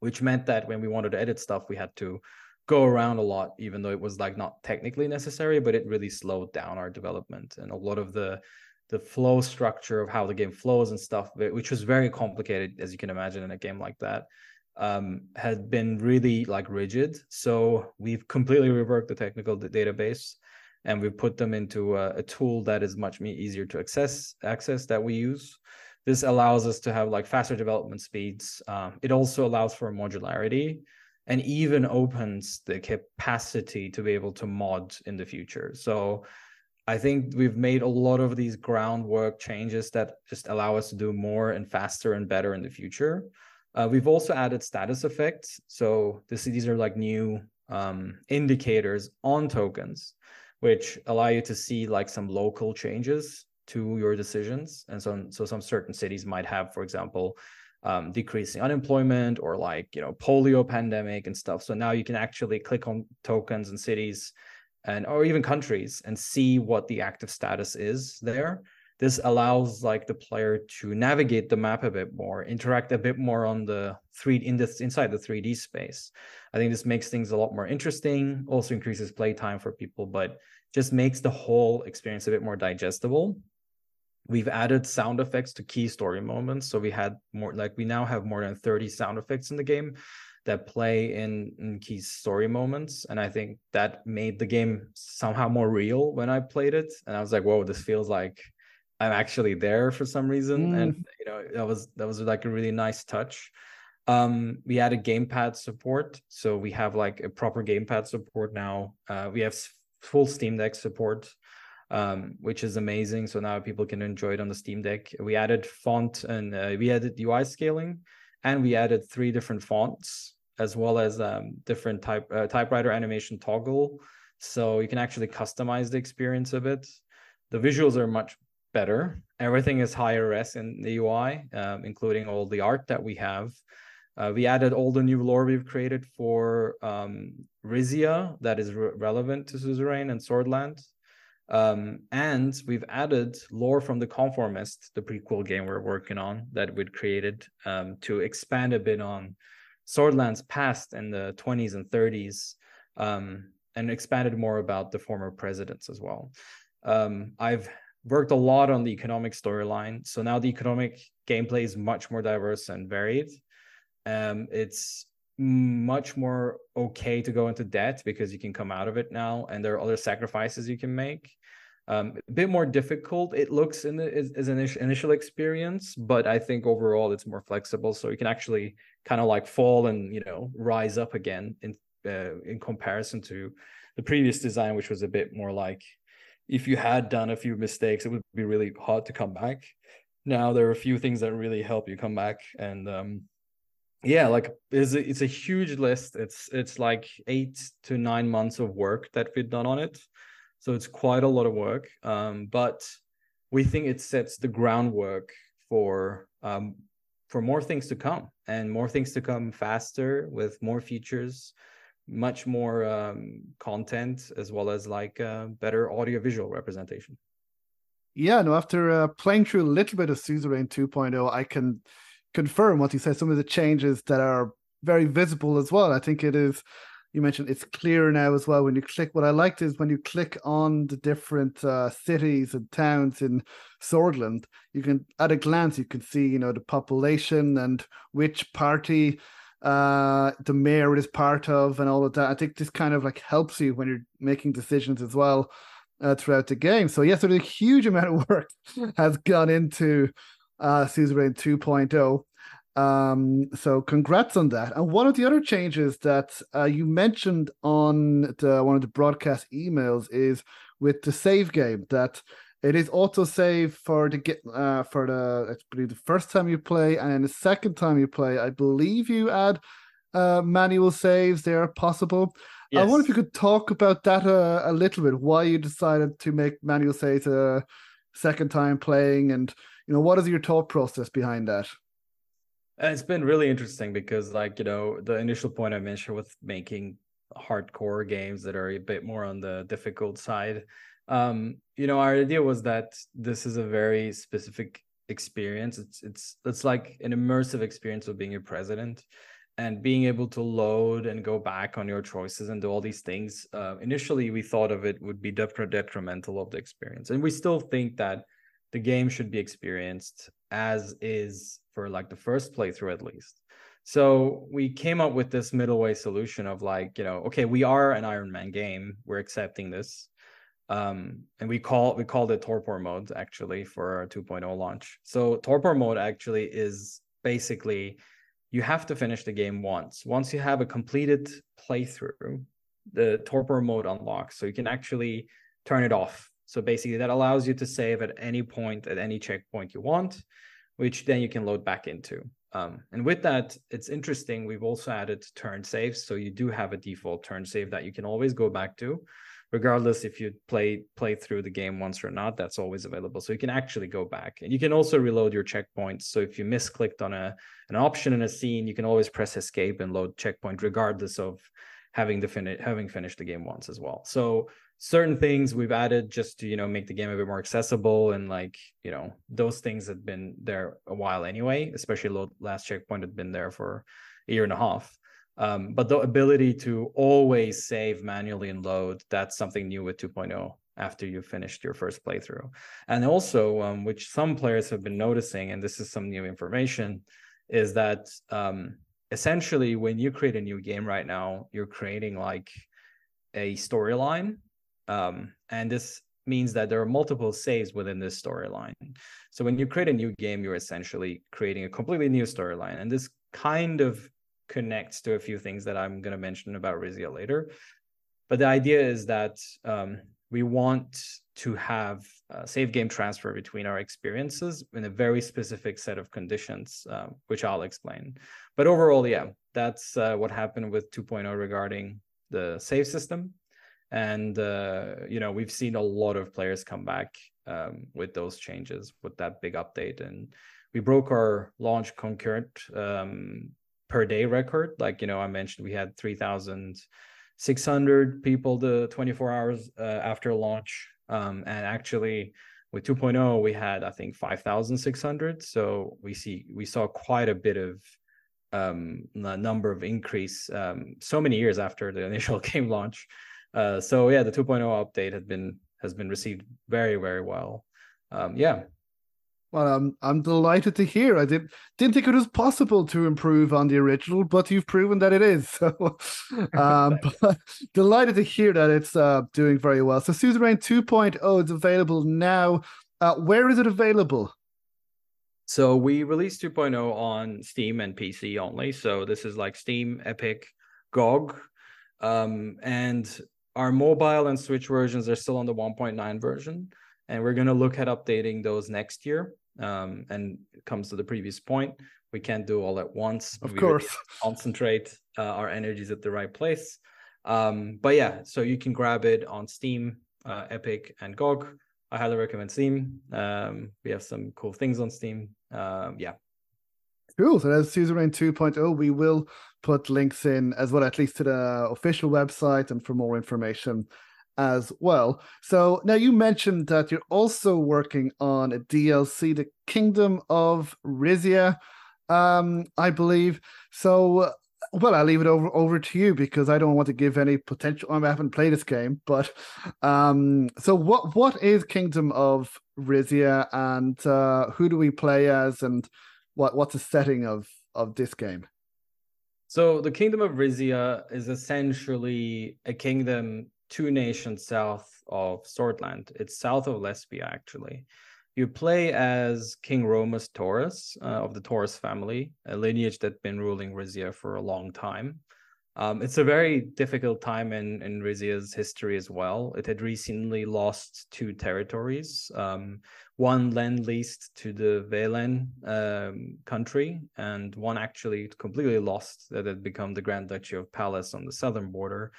which meant that when we wanted to edit stuff we had to go around a lot even though it was like not technically necessary but it really slowed down our development. And a lot of the the flow structure of how the game flows and stuff which was very complicated as you can imagine in a game like that um, had been really like rigid. So we've completely reworked the technical database and we've put them into a, a, tool that is much easier to access access that we use. This allows us to have like faster development speeds. Um, it also allows for modularity and even opens the capacity to be able to mod in the future. So i think we've made a lot of these groundwork changes that just allow us to do more and faster and better in the future. Uh, we've also added status effects. So this, these are like new um, indicators on tokens which allow you to see like some local changes to your decisions. And so, so some certain cities might have, for example, um, decreasing unemployment or like you know polio pandemic and stuff. So now you can actually click on tokens and cities, and or even countries and see what the active status is there. This allows like the player to navigate the map a bit more, interact a bit more on the three in this inside the 3D space. I think this makes things a lot more interesting. Also increases play time for people, but just makes the whole experience a bit more digestible. We've added sound effects to key story moments. So we had more like we now have more than 30 sound effects in the game that play in, in key story moments. And I think that made the game somehow more real when I played it. And I was like, whoa, this feels like I'm actually there for some reason. Mm. And you know, that was that was like a really nice touch. Um, we added gamepad support. So we have like a proper gamepad support now. Uh, we have full Steam Deck support, um, which is amazing. So now people can enjoy it on the Steam Deck. We added font and uh, we added UI scaling, and we added three different fonts as well as um, different type uh, typewriter animation toggle. So you can actually customize the experience a bit. The visuals are much better. Everything is higher res in the UI, um, including all the art that we have. Uh, we added all the new lore we've created for um, Rizia that is re- relevant to Suzerain and Sordland. Um, and we've added lore from the Conformist, the prequel game we're working on that we'd created um, to expand a bit on Sordland's past in the 20s and 30s um, and expanded more about the former presidents as well. Um, I've worked a lot on the economic storyline. So now the economic gameplay is much more diverse and varied um, it's much more okay to go into debt because you can come out of it now and there are other sacrifices you can make. Um, a bit more difficult it looks in the as, as an initial experience but i think overall it's more flexible so you can actually kind of like fall and you know rise up again in uh, in comparison to the previous design which was a bit more like if you had done a few mistakes it would be really hard to come back. Now there are a few things that really help you come back and um, yeah like it's a, it's a huge list. It's it's like eight to nine months of work that we've done on it. So it's quite a lot of work. Um, but we think it sets the groundwork for um, for more things to come and more things to come faster with more features much more um, content as well as like uh, better audio visual representation. Yeah, no, after uh, playing through a little bit of Suzerain 2.0, I can confirm what you said, some of the changes that are very visible as well. I think it is, you mentioned it's clearer now as well when you click. What I liked is when you click on the different uh, cities and towns in Sordland, you can, at a glance, you can see, you know, the population and which party uh, the mayor is part of and all of that. I think this kind of like helps you when you're making decisions as well uh, throughout the game. So yes, there's a huge amount of work has gone into uh, Suzerain 2.0. Um, so congrats on that. And one of the other changes that uh, you mentioned on the, one of the broadcast emails is with the save game that it is auto save for the get uh, for the I believe the first time you play, and then the second time you play, I believe you add uh, manual saves there possible. Yes. I wonder if you could talk about that uh, a little bit. Why you decided to make manual saves a second time playing, and you know what is your thought process behind that? Uh, it's been really interesting because, like you know, the initial point I mentioned with making hardcore games that are a bit more on the difficult side um, you know, our idea was that this is a very specific experience. It's it's it's like an immersive experience of being a president and being able to load and go back on your choices and do all these things. Uh, initially, we thought of it would be detrimental of the experience, and we still think that the game should be experienced as is for like the first playthrough at least. So we came up with this middle way solution of like, you know, okay, we are an Iron Man game. We're accepting this um, and we call we called it torpor mode actually for our 2.0 launch. So torpor mode actually is basically you have to finish the game once. Once you have a completed playthrough, the torpor mode unlocks, so you can actually turn it off. So basically, that allows you to save at any point at any checkpoint you want, which then you can load back into. Um, and with that, it's interesting. We've also added turn saves, so you do have a default turn save that you can always go back to regardless if you play play through the game once or not that's always available so you can actually go back and you can also reload your checkpoints so if you misclicked on a an option in a scene you can always press escape and load checkpoint regardless of having the finish having finished the game once as well so certain things we've added just to you know make the game a bit more accessible and like you know those things had been there a while anyway especially last checkpoint had been there for a year and a half um, but the ability to always save manually and load, that's something new with 2.0 after you finished your first playthrough. And also, um, which some players have been noticing, and this is some new information, is that um, essentially when you create a new game right now, you're creating like a storyline. Um, and this means that there are multiple saves within this storyline. So when you create a new game, you're essentially creating a completely new storyline. And this kind of connects to a few things that I'm going to mention about Rizia later. But the idea is that um, we want to have save game transfer between our experiences in a very specific set of conditions, uh, which I'll explain. But overall, yeah, that's uh, what happened with 2.0 regarding the save system. And, uh, you know, we've seen a lot of players come back um, with those changes, with that big update. And we broke our launch concurrent um, per day record. Like you know, I mentioned we had three thousand six hundred people the 24 hours uh, after launch, um, and actually with 2.0 we had I think 5,600. So we see we saw quite a bit of um, number of increase um, so many years after the initial game launch. Uh, so yeah, the 2.0 update has been has been received very very well. Um, yeah, well, I'm I'm delighted to hear. I didn't didn't think it was possible to improve on the original, but you've proven that it is. So, um, delighted to hear that it's uh, doing very well. So, Suzerain 2.0 is available now. Uh, where is it available? So we released 2.0 on Steam and PC only. So this is like Steam, Epic, GOG, um, and our mobile and Switch versions are still on the 1.9 version, and we're going to look at updating those next year um, and it comes to the previous point we can't do all at once. Of we course. really concentrate uh, our energies at the right place. Um, but yeah so you can grab it on steam uh, epic and gog i highly recommend steam. Um, we have some cool things on steam. Um, yeah. Cool. So that's Suzerain 2.0. We will put links in as well, at least to the official website and for more information as well. So now you mentioned that you're also working on a DLC, The Kingdom of Rizia, um, I believe. So well, I'll leave it over over to you because I don't want to give any potential. I haven't played this game, but um, so what what is Kingdom of Rizia, and uh, who do we play as, and what what's the setting of of this game? So the Kingdom of Rizia is essentially a kingdom two nations south of Sordland. It's south of Lespia, actually. You play as King Romus Taurus uh, of the Taurus family, a lineage that's been ruling Rizia for a long time. Um, it's a very difficult time in, in Rizia's history as well. It had recently lost two territories, um, one land leased to the Velen um, country, and one actually completely lost that had become the Grand Duchy of Palace on the southern border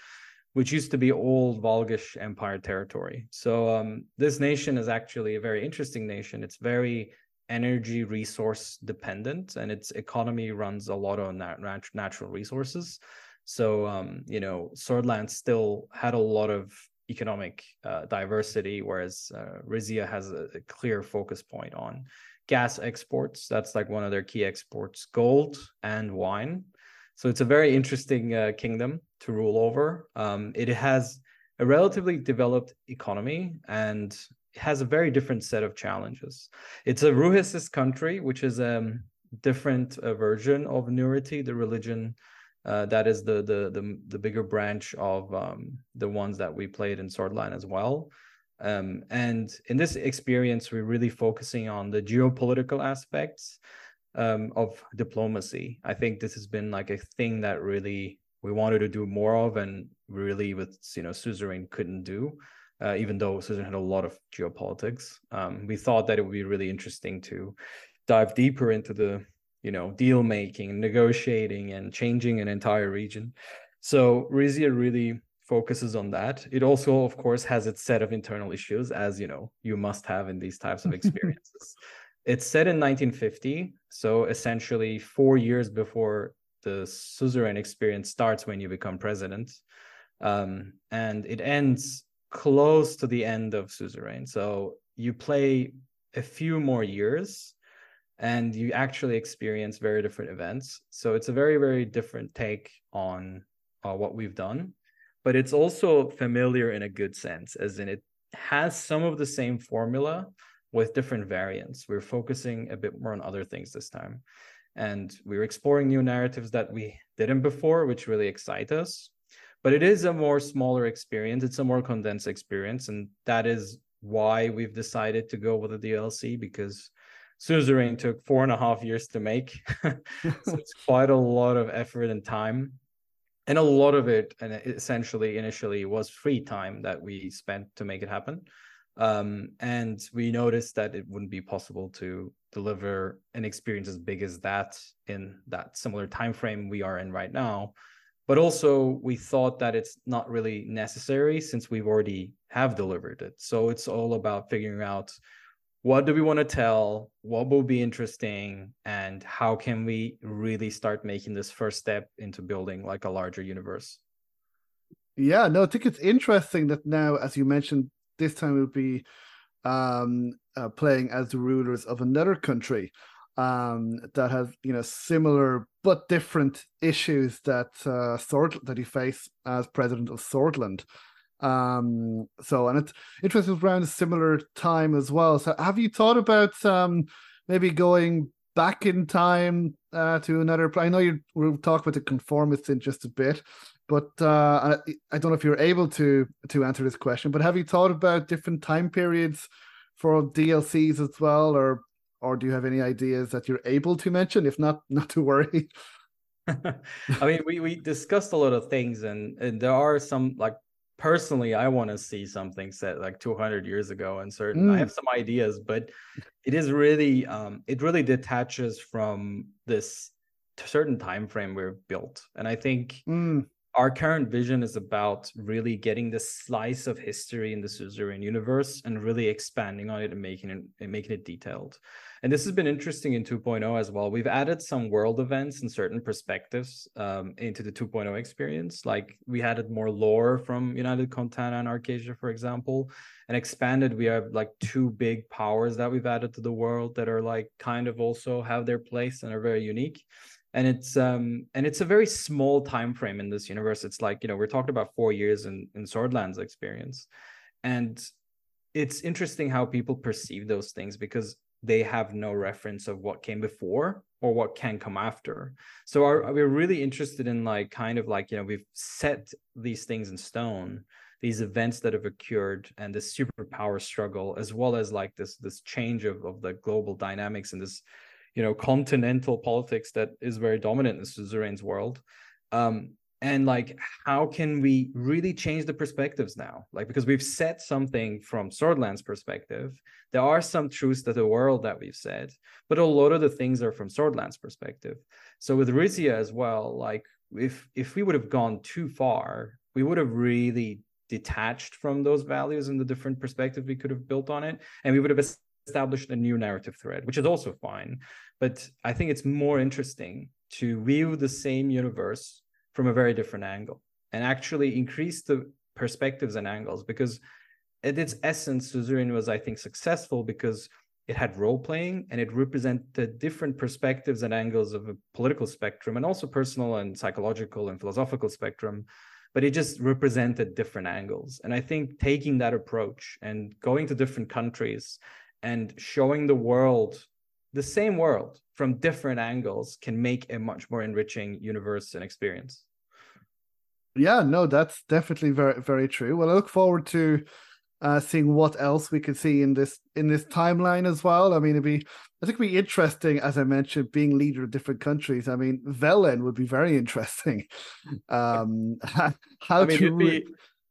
which used to be old Volgish Empire territory. So um, this nation is actually a very interesting nation. It's very energy resource dependent, and its economy runs a lot on nat- natural resources. So um, you know, Sordland still had a lot of economic uh, diversity, whereas uh, Rizia has a, a clear focus point on gas exports. That's like one of their key exports: gold and wine. So it's a very interesting uh, kingdom to rule over. Um, it has a relatively developed economy and has a very different set of challenges. It's a Ruhicist country, which is a different uh, version of Nuriti, the religion uh, that is the, the the the bigger branch of um, the ones that we played in Sordland as well. Um, and in this experience, we're really focusing on the geopolitical aspects um, of diplomacy. I think this has been like a thing that really we wanted to do more of, and really with you know suzerain couldn't do. Uh, even though suzerain had a lot of geopolitics, um, we thought that it would be really interesting to dive deeper into the you know deal making, negotiating, and changing an entire region. So Rizia really focuses on that. It also, of course, has its set of internal issues, as you know you must have in these types of experiences. It's set in 1950, so essentially four years before the suzerain experience starts when you become president, um, and it ends close to the end of suzerain. So you play a few more years, and you actually experience very different events. So it's a very very different take on uh, what we've done, but it's also familiar in a good sense, as in it has some of the same formula with different variants. We're focusing a bit more on other things this time. And we're exploring new narratives that we didn't before, which really excite us. But it is a more smaller experience. It's a more condensed experience. And that is why we've decided to go with the DLC because Suzerain took four and a half years to make. so it's quite a lot of effort and time. And a lot of it, and essentially initially, was free time that we spent to make it happen. Um, and we noticed that it wouldn't be possible to deliver an experience as big as that in that similar time frame we are in right now. But also, we thought that it's not really necessary since we've already have delivered it. So it's all about figuring out what do we want to tell, what will be interesting, and how can we really start making this first step into building like a larger universe. Yeah, no, I think it's interesting that now, as you mentioned, this time we'll be um, uh, playing as the rulers of another country um, that has you know similar but different issues that uh, Sword that he faced as president of Sordland. Um, so and it's interesting around a similar time as well. So have you thought about um, maybe going back in time uh, to another? I know you we'll talk about the conformists in just a bit, but uh, I, I don't know if you're able to to answer this question. But have you thought about different time periods for DLCs as well, or or do you have any ideas that you're able to mention? If not, not to worry. I mean, we we discussed a lot of things, and and there are some like personally, I want to see something set like 200 years ago, and certain mm. I have some ideas, but it is really um it really detaches from this certain time frame we've built, and I think. Mm our current vision is about really getting this slice of history in the Suzerain universe and really expanding on it and making it and making it detailed. And this has been interesting in 2.0 as well. We've added some world events and certain perspectives um, into the 2.0 experience. Like we added more lore from United Contana and Arcasia, for example, and expanded. We have like two big powers that we've added to the world that are like kind of also have their place and are very unique and it's um and it's a very small time frame in this universe. It's like you know we're talking about four years in in Sordlands experience. And it's interesting how people perceive those things because they have no reference of what came before or what can come after. So our, we're really interested in like kind of like you know we've set these things in stone these events that have occurred and this superpower struggle as well as like this this change of, of the global dynamics and this you know continental politics that is very dominant in suzerain's world. Um, and like how can we really change the perspectives now? Like because we've said something from Sordland's perspective. There are some truths to the world that we've said but a lot of the things are from Sordland's perspective. So with rizia as well like if if we would have gone too far we would have really detached from those values and the different perspective we could have built on it and we would have established a new narrative thread which is also fine but I think it's more interesting to view the same universe from a very different angle and actually increase the perspectives and angles because at its essence, Suzerain was, I think, successful because it had role playing and it represented different perspectives and angles of a political spectrum and also personal and psychological and philosophical spectrum but it just represented different angles. And i think taking that approach and going to different countries and showing the world the same world from different angles can make a much more enriching universe and experience. Yeah, no, that's definitely very very true. Well, I look forward to uh, seeing what else we could see in this in this timeline as well. I mean, it'd be I think it'd be interesting, as I mentioned, being leader of different countries. I mean, Velen would be very interesting. Um, how I mean, to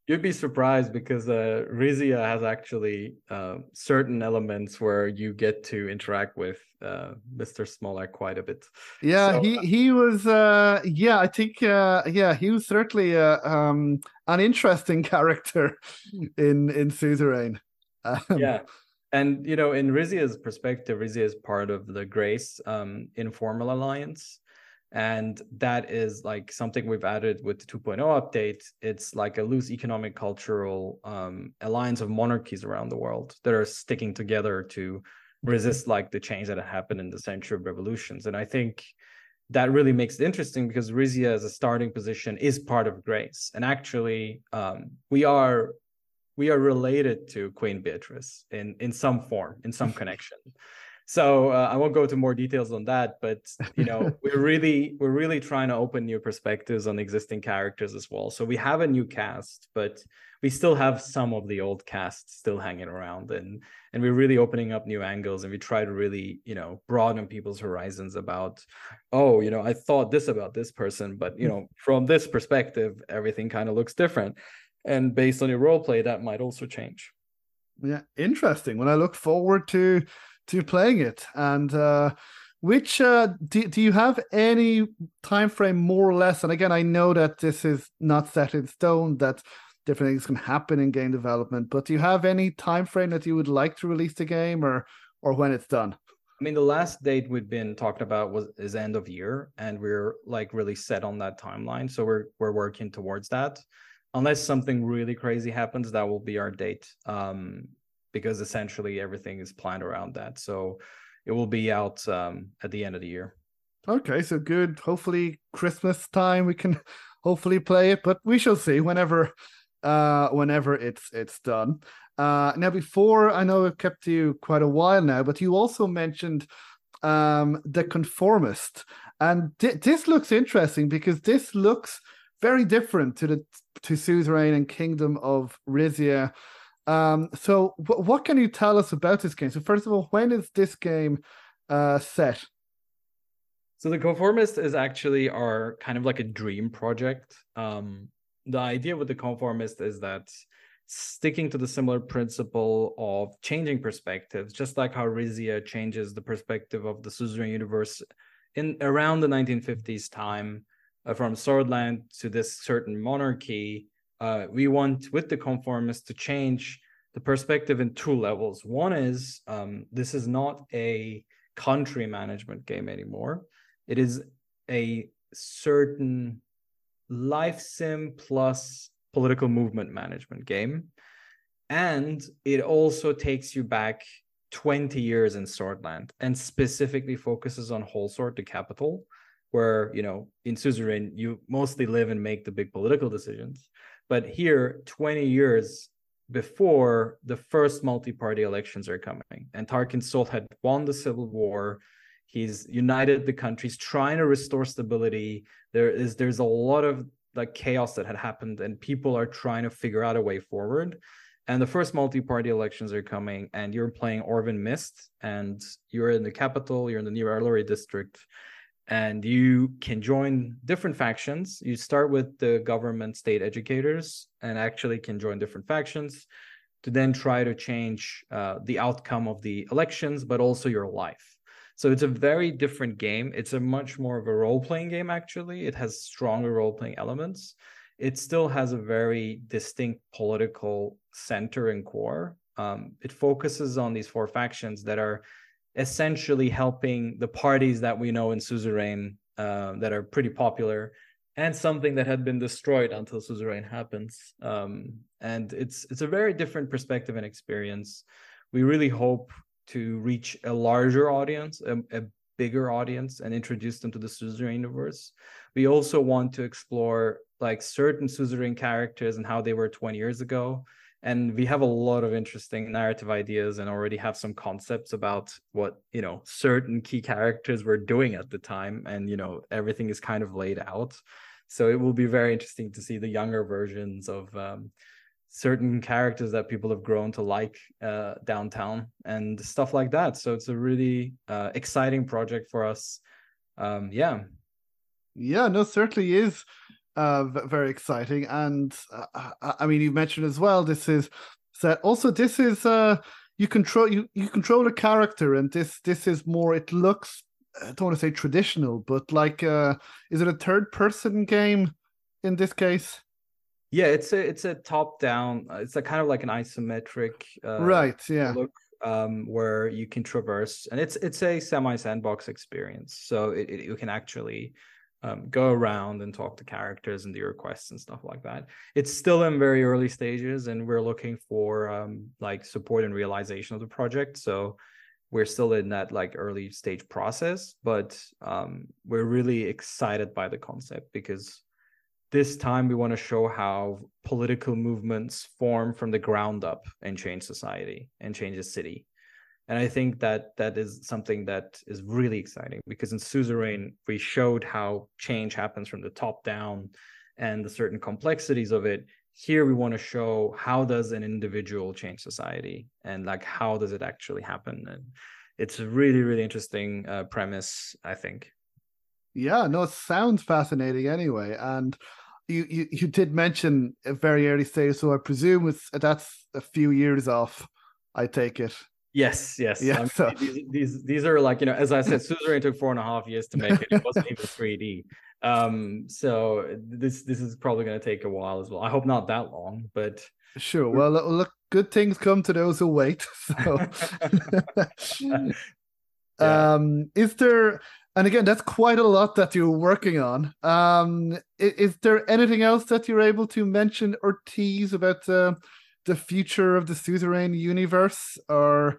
You'd be surprised because uh, Rizia has actually uh, certain elements where you get to interact with uh, Mr. Smollett quite a bit. Yeah, so, he uh, he was. Uh, yeah, I think. Uh, yeah, he was certainly uh, um, an interesting character in in Suzerain. Um, yeah, and you know, in Rizia's perspective, Rizia is part of the Grace um, informal alliance and that is like something we've added with the 2.0 update. It's like a loose economic cultural um, alliance of monarchies around the world that are sticking together to resist like the change that happened in the century of revolutions. And i think that really makes it interesting because rizia as a starting position is part of grace. And actually um, we are we are related to queen beatrice in in some form in some connection so uh, i won't go into more details on that but you know we're really we're really trying to open new perspectives on existing characters as well. So we have a new cast but we still have some of the old cast still hanging around and and we're really opening up new angles and we try to really you know broaden people's horizons about oh you know i thought this about this person but you know from this perspective everything kind of looks different. And based on your role play that might also change. Yeah interesting. When i look forward to to playing it. And uh, which uh, do, do you have any time frame more or less? And again, I know that this is not set in stone. That different things can happen in game development. But do you have any time frame that you would like to release the game, or or when it's done? I mean, the last date we've been talking about was is end of year, and we're like really set on that timeline. So we're we're working towards that. Unless something really crazy happens, that will be our date. Um, because essentially everything is planned around that. So it will be out um, at the end of the year. Okay, so good. Hopefully Christmas time we can hopefully play it, but we shall see whenever uh whenever it's it's done. Uh now before I know I've kept you quite a while now, but you also mentioned um the conformist. And th- this looks interesting because this looks very different to the to Suzerain and Kingdom of Rizia um, so, w- what can you tell us about this game? So, first of all, when is this game uh, set? So, the Conformist is actually our kind of like a dream project. Um, the idea with the Conformist is that sticking to the similar principle of changing perspectives, just like how Rizia changes the perspective of the Suzerain universe in around the 1950s time uh, from Sordland to this certain monarchy. Uh, we want with the conformists to change the perspective in two levels. One is um, this is not a country management game anymore. It is a certain life sim plus political movement management game. And it also takes you back 20 years in Sordland and specifically focuses on Holsord, the capital, where, you know, in Suzerain, you mostly live and make the big political decisions. But here, 20 years before the first multi-party elections are coming and tarkin Sol had won the civil war. He's united the countries trying to restore stability. There is there's a lot of like chaos that had happened and people are trying to figure out a way forward. And the first multi-party elections are coming and you're playing orvin mist and you're in the capital you're in the Nyr Ellery district and you can join different factions. You start with the government state educators and actually can join different factions to then try to change uh, the outcome of the elections, but also your life. So it's a very different game. It's a much more of a role playing game, actually. It has stronger role playing elements. It still has a very distinct political center and core. Um, it focuses on these four factions that are essentially helping the parties that we know in suzerain uh, that are pretty popular and something that had been destroyed until suzerain happens. Um, and it's it's a very different perspective and experience. We really hope to reach a larger audience a, a bigger audience and introduce them to the suzerain universe. We also want to explore like certain suzerain characters and how they were 20 years ago and we have a lot of interesting narrative ideas and already have some concepts about what you know certain key characters were doing at the time. And you know everything is kind of laid out. So it will be very interesting to see the younger versions of um, certain characters that people have grown to like uh, downtown and stuff like that. So it's a really uh, exciting project for us. Um, yeah. Yeah no certainly is uh, very exciting. And uh, I mean, you mentioned as well, this is set. Also, this is uh, you control you you control a character, and this this is more. It looks I don't want to say traditional, but like, uh, is it a third person game in this case? Yeah, it's a it's a top down. Uh, it's a kind of like an isometric. Uh, right. Yeah. Look um, where you can traverse, and it's it's a semi sandbox experience. So it, it, you can actually um, go around and talk to characters and do requests and stuff like that. It's still in very early stages, and we're looking for um, like support and realization of the project. So we're still in that like early stage process, but um, we're really excited by the concept because this time we want to show how political movements form from the ground up and change society and change a city and i think that that is something that is really exciting because in suzerain we showed how change happens from the top down and the certain complexities of it. Here we want to show how does an individual change society and like how does it actually happen? And it's a really really interesting uh, premise i think. Yeah no it sounds fascinating anyway. And you, you you did mention a very early stage so i presume it's that's a few years off i take it Yes, yes. Yeah. So. these, these, these are like you know, as I said, Suzerain took four and a half years to make it. It wasn't even 3D. Um, so this this is probably going to take a while as well. I hope not that long, but sure. Well, look, good things come to those who wait. So, yeah. um, is there? And again, that's quite a lot that you're working on. Um, is, is there anything else that you're able to mention or tease about? Uh, the future of the suzerain universe or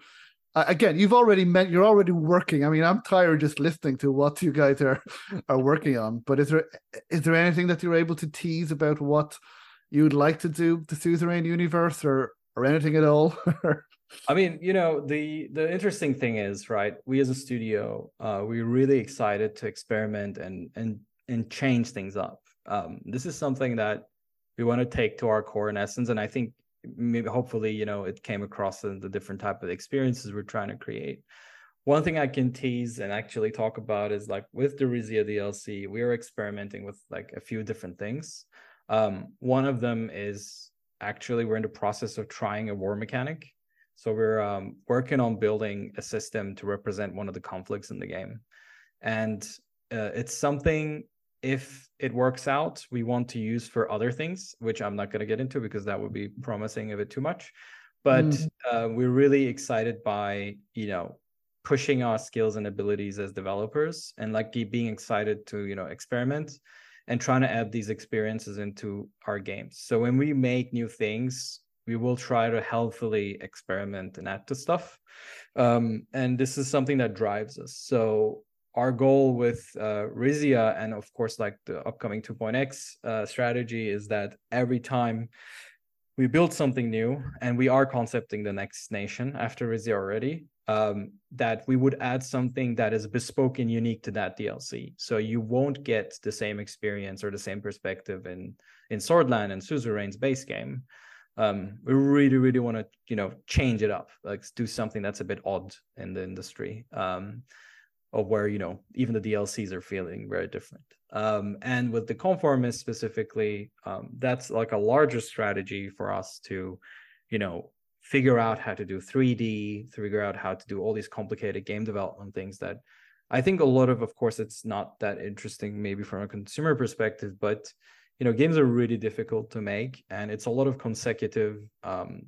uh, again you've already met you're already working. I mean i'm tired just listening to what you guys are are working on but is there is there anything that you're able to tease about what you would like to do the suzerain universe or or anything at all? I mean you know the the interesting thing is right we as a studio uh we're really excited to experiment and and and change things up. Um this is something that we want to take to our core in essence and i think maybe hopefully you know it came across in the different type of experiences we're trying to create. One thing i can tease and actually talk about is like with the rizia dlc we are experimenting with like a few different things. Um, one of them is actually we're in the process of trying a war mechanic. So we're um, working on building a system to represent one of the conflicts in the game. And uh, it's something if it works out, we want to use for other things, which I'm not going to get into because that would be promising a bit too much. But mm. uh, we're really excited by you know pushing our skills and abilities as developers and like being excited to you know experiment and trying to add these experiences into our games. So when we make new things, we will try to healthily experiment and add to stuff. Um, and this is something that drives us. So our goal with uh, Rizia and of course like the upcoming 2.x uh, strategy is that every time we build something new and we are concepting the next nation after Rizia already, um, that we would add something that is bespoke and unique to that DLC. So you won't get the same experience or the same perspective in in Sordland and Suzerain's base game. Um, we really, really want to, you know, change it up, like do something that's a bit odd in the industry. Um, of where you know even the DLCs are feeling very different. Um, and with the conformist specifically, um, that's like a larger strategy for us to, you know, figure out how to do 3D, to figure out how to do all these complicated game development things that I think a lot of, of course, it's not that interesting maybe from a consumer perspective, but you know, games are really difficult to make, and it's a lot of consecutive um,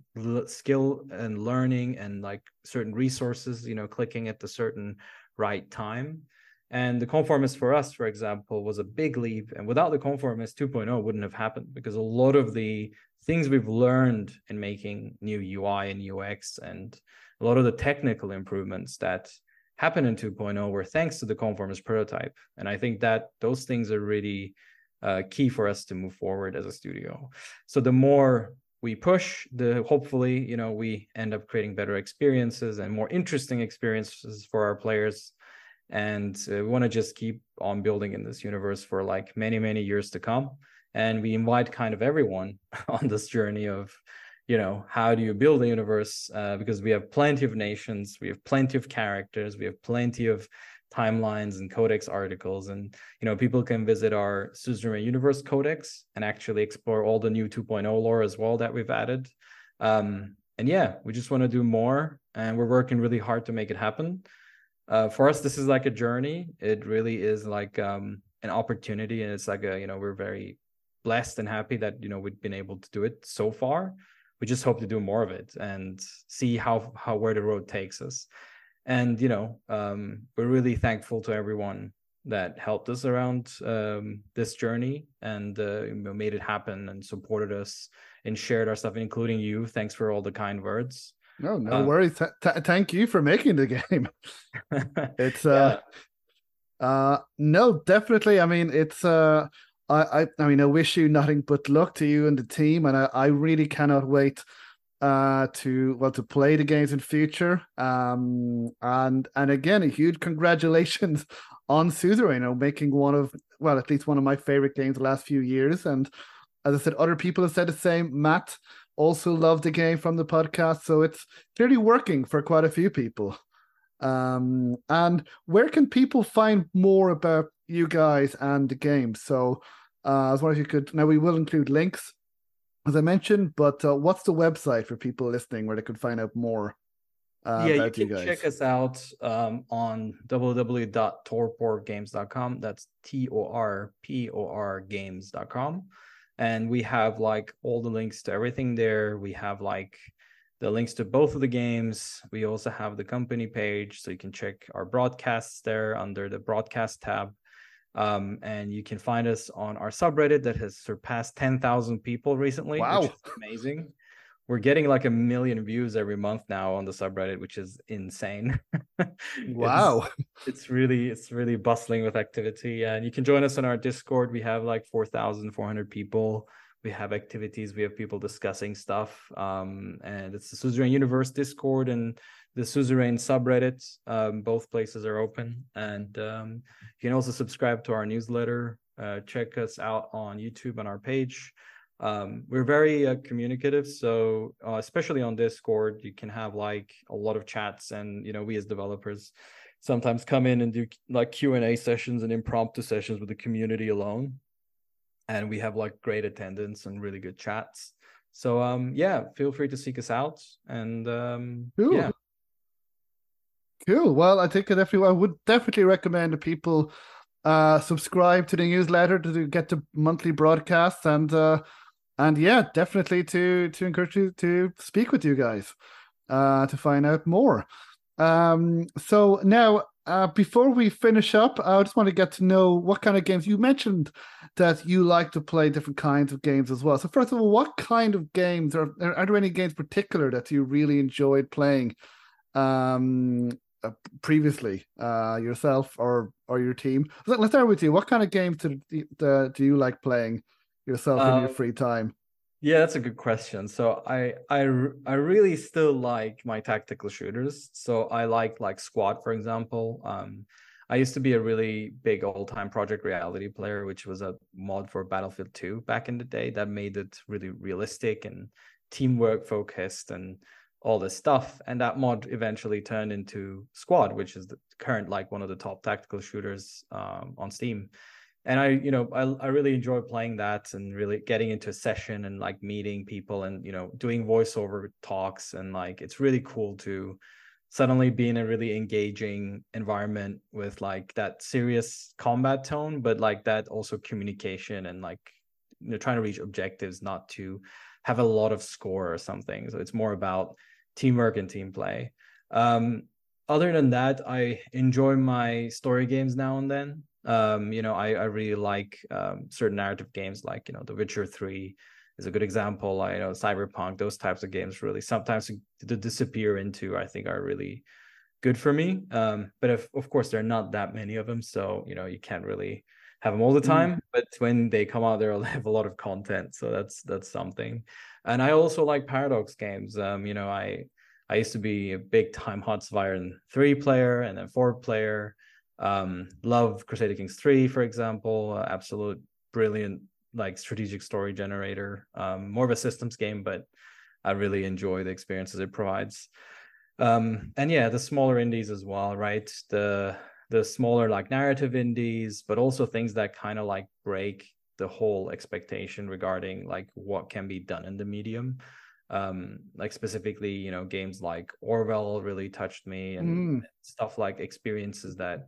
skill and learning and like certain resources, you know, clicking at the certain right time. And the conformist for us, for example, was a big leap. And without the conformist 2.0 wouldn't have happened because a lot of the things we've learned in making new UI and UX and a lot of the technical improvements that happened in 2.0 were thanks to the conformist prototype. And I think that those things are really uh, key for us to move forward as a studio. So the more we push the hopefully you know we end up creating better experiences and more interesting experiences for our players. And uh, we want to just keep on building in this universe for like many many years to come. And we invite kind of everyone on this journey of you know how do you build a universe? Uh, because we have plenty of nations we have plenty of characters we have plenty of timelines and codex articles. And you know people can visit our suzerain universe codex and actually explore all the new 2.0 lore as well that we've added. Um, and yeah we just want to do more and we're working really hard to make it happen. Uh, for us this is like a journey. It really is like um, an opportunity and it's like a you know we're very blessed and happy that you know we've been able to do it so far. We just hope to do more of it and see how how where the road takes us and you know um, we're really thankful to everyone that helped us around um, this journey and uh, made it happen and supported us and shared our stuff including you. Thanks for all the kind words. No no um, worries. Th- th- thank you for making the game. It's uh yeah. uh no definitely. I mean it's uh I, I i mean i wish you nothing but luck to you and the team and i, I really cannot wait uh to well to play the games in future. Um and and again a huge congratulations on Suzerain you know making one of well at least one of my favorite games the last few years. And as I said other people have said the same. Matt also loved the game from the podcast so it's clearly working for quite a few people. Um and where can people find more about you guys and the game? So uh, I was wondering if you could now we will include links as I mentioned. But uh, what's the website for people listening where they could find out more? Uh, yeah, you can you check us out um, on www.torporgames.com. That's T O R P O R games.com. And we have like all the links to everything there. We have like the links to both of the games. We also have the company page, so you can check our broadcasts there under the broadcast tab. Um, and you can find us on our subreddit that has surpassed 10,000 people recently. Wow. amazing. We're getting like a million views every month now on the subreddit, which is insane. wow. It's, it's, really, it's really bustling with activity. And you can join us on our Discord. We have like 4,400 people. We have activities. We have people discussing stuff. Um, and it's the Suzerain Universe Discord. And the Suzerain subreddit. Um, both places are open, and um, you can also subscribe to our newsletter. Uh, check us out on YouTube on our page. Um, we're very uh, communicative, so uh, especially on Discord, you can have like a lot of chats, and you know we as developers sometimes come in and do like Q and A sessions and impromptu sessions with the community alone, and we have like great attendance and really good chats. So um yeah, feel free to seek us out and um yeah. Cool. Well, I think that everyone would definitely recommend to people Uh, subscribe to the newsletter to get the monthly broadcasts and uh, and yeah, definitely to to encourage you to speak with you guys uh, to find out more. Um, so now, uh, before we finish up, I just want to get to know what kind of games you mentioned that you like to play different kinds of games as well. So first of all, what kind of games are are there any games particular that you really enjoyed playing um, uh, previously uh, yourself or or your team? Let's start with you. What kind of games do, do, do you like playing yourself um, in your um, free time? Yeah, that's a good question. So I I I really still like my tactical shooters. So I like like Squad, for example. Um, I used to be a really big all-time Project Reality player, which was a mod for Battlefield 2 back in the day that made it really realistic and teamwork focused and all this stuff. And that mod eventually turned into Squad, which is the current like one of the top tactical shooters um, on Steam and I, you know, I, I really enjoy playing that and really getting into a session and like meeting people and, you know, doing voiceover talks. And like, it's really cool to suddenly be in a really engaging environment with like that serious combat tone, but like that also communication and like, you know, trying to reach objectives, not to have a lot of score or something. So it's more about teamwork and team play. Um, other than that, I enjoy my story games now and then um, you know, I, I really like um, certain narrative games like, you know, The Witcher 3 is a good example. I you know Cyberpunk, those types of games really sometimes to disappear into, I think are really good for me. Um, but if, of course, there are not that many of them. So, you know, you can't really have them all the mm. time. Mm. But when they come out, they'll have a lot of content. So that's that's something. And I also like Paradox games. Um, you know, I I used to be a big time Hearts of Iron 3 player and then 4 player. Um, love Crusader Kings 3, for example, uh, absolute brilliant like strategic story generator. Um, more of a systems game, but I really enjoy the experiences it provides. Um, and yeah, the smaller indies as well, right? The the smaller like narrative indies, but also things that kind of like break the whole expectation regarding like what can be done in the medium. Um, like specifically, you know, games like Orwell really touched me and mm. stuff like experiences that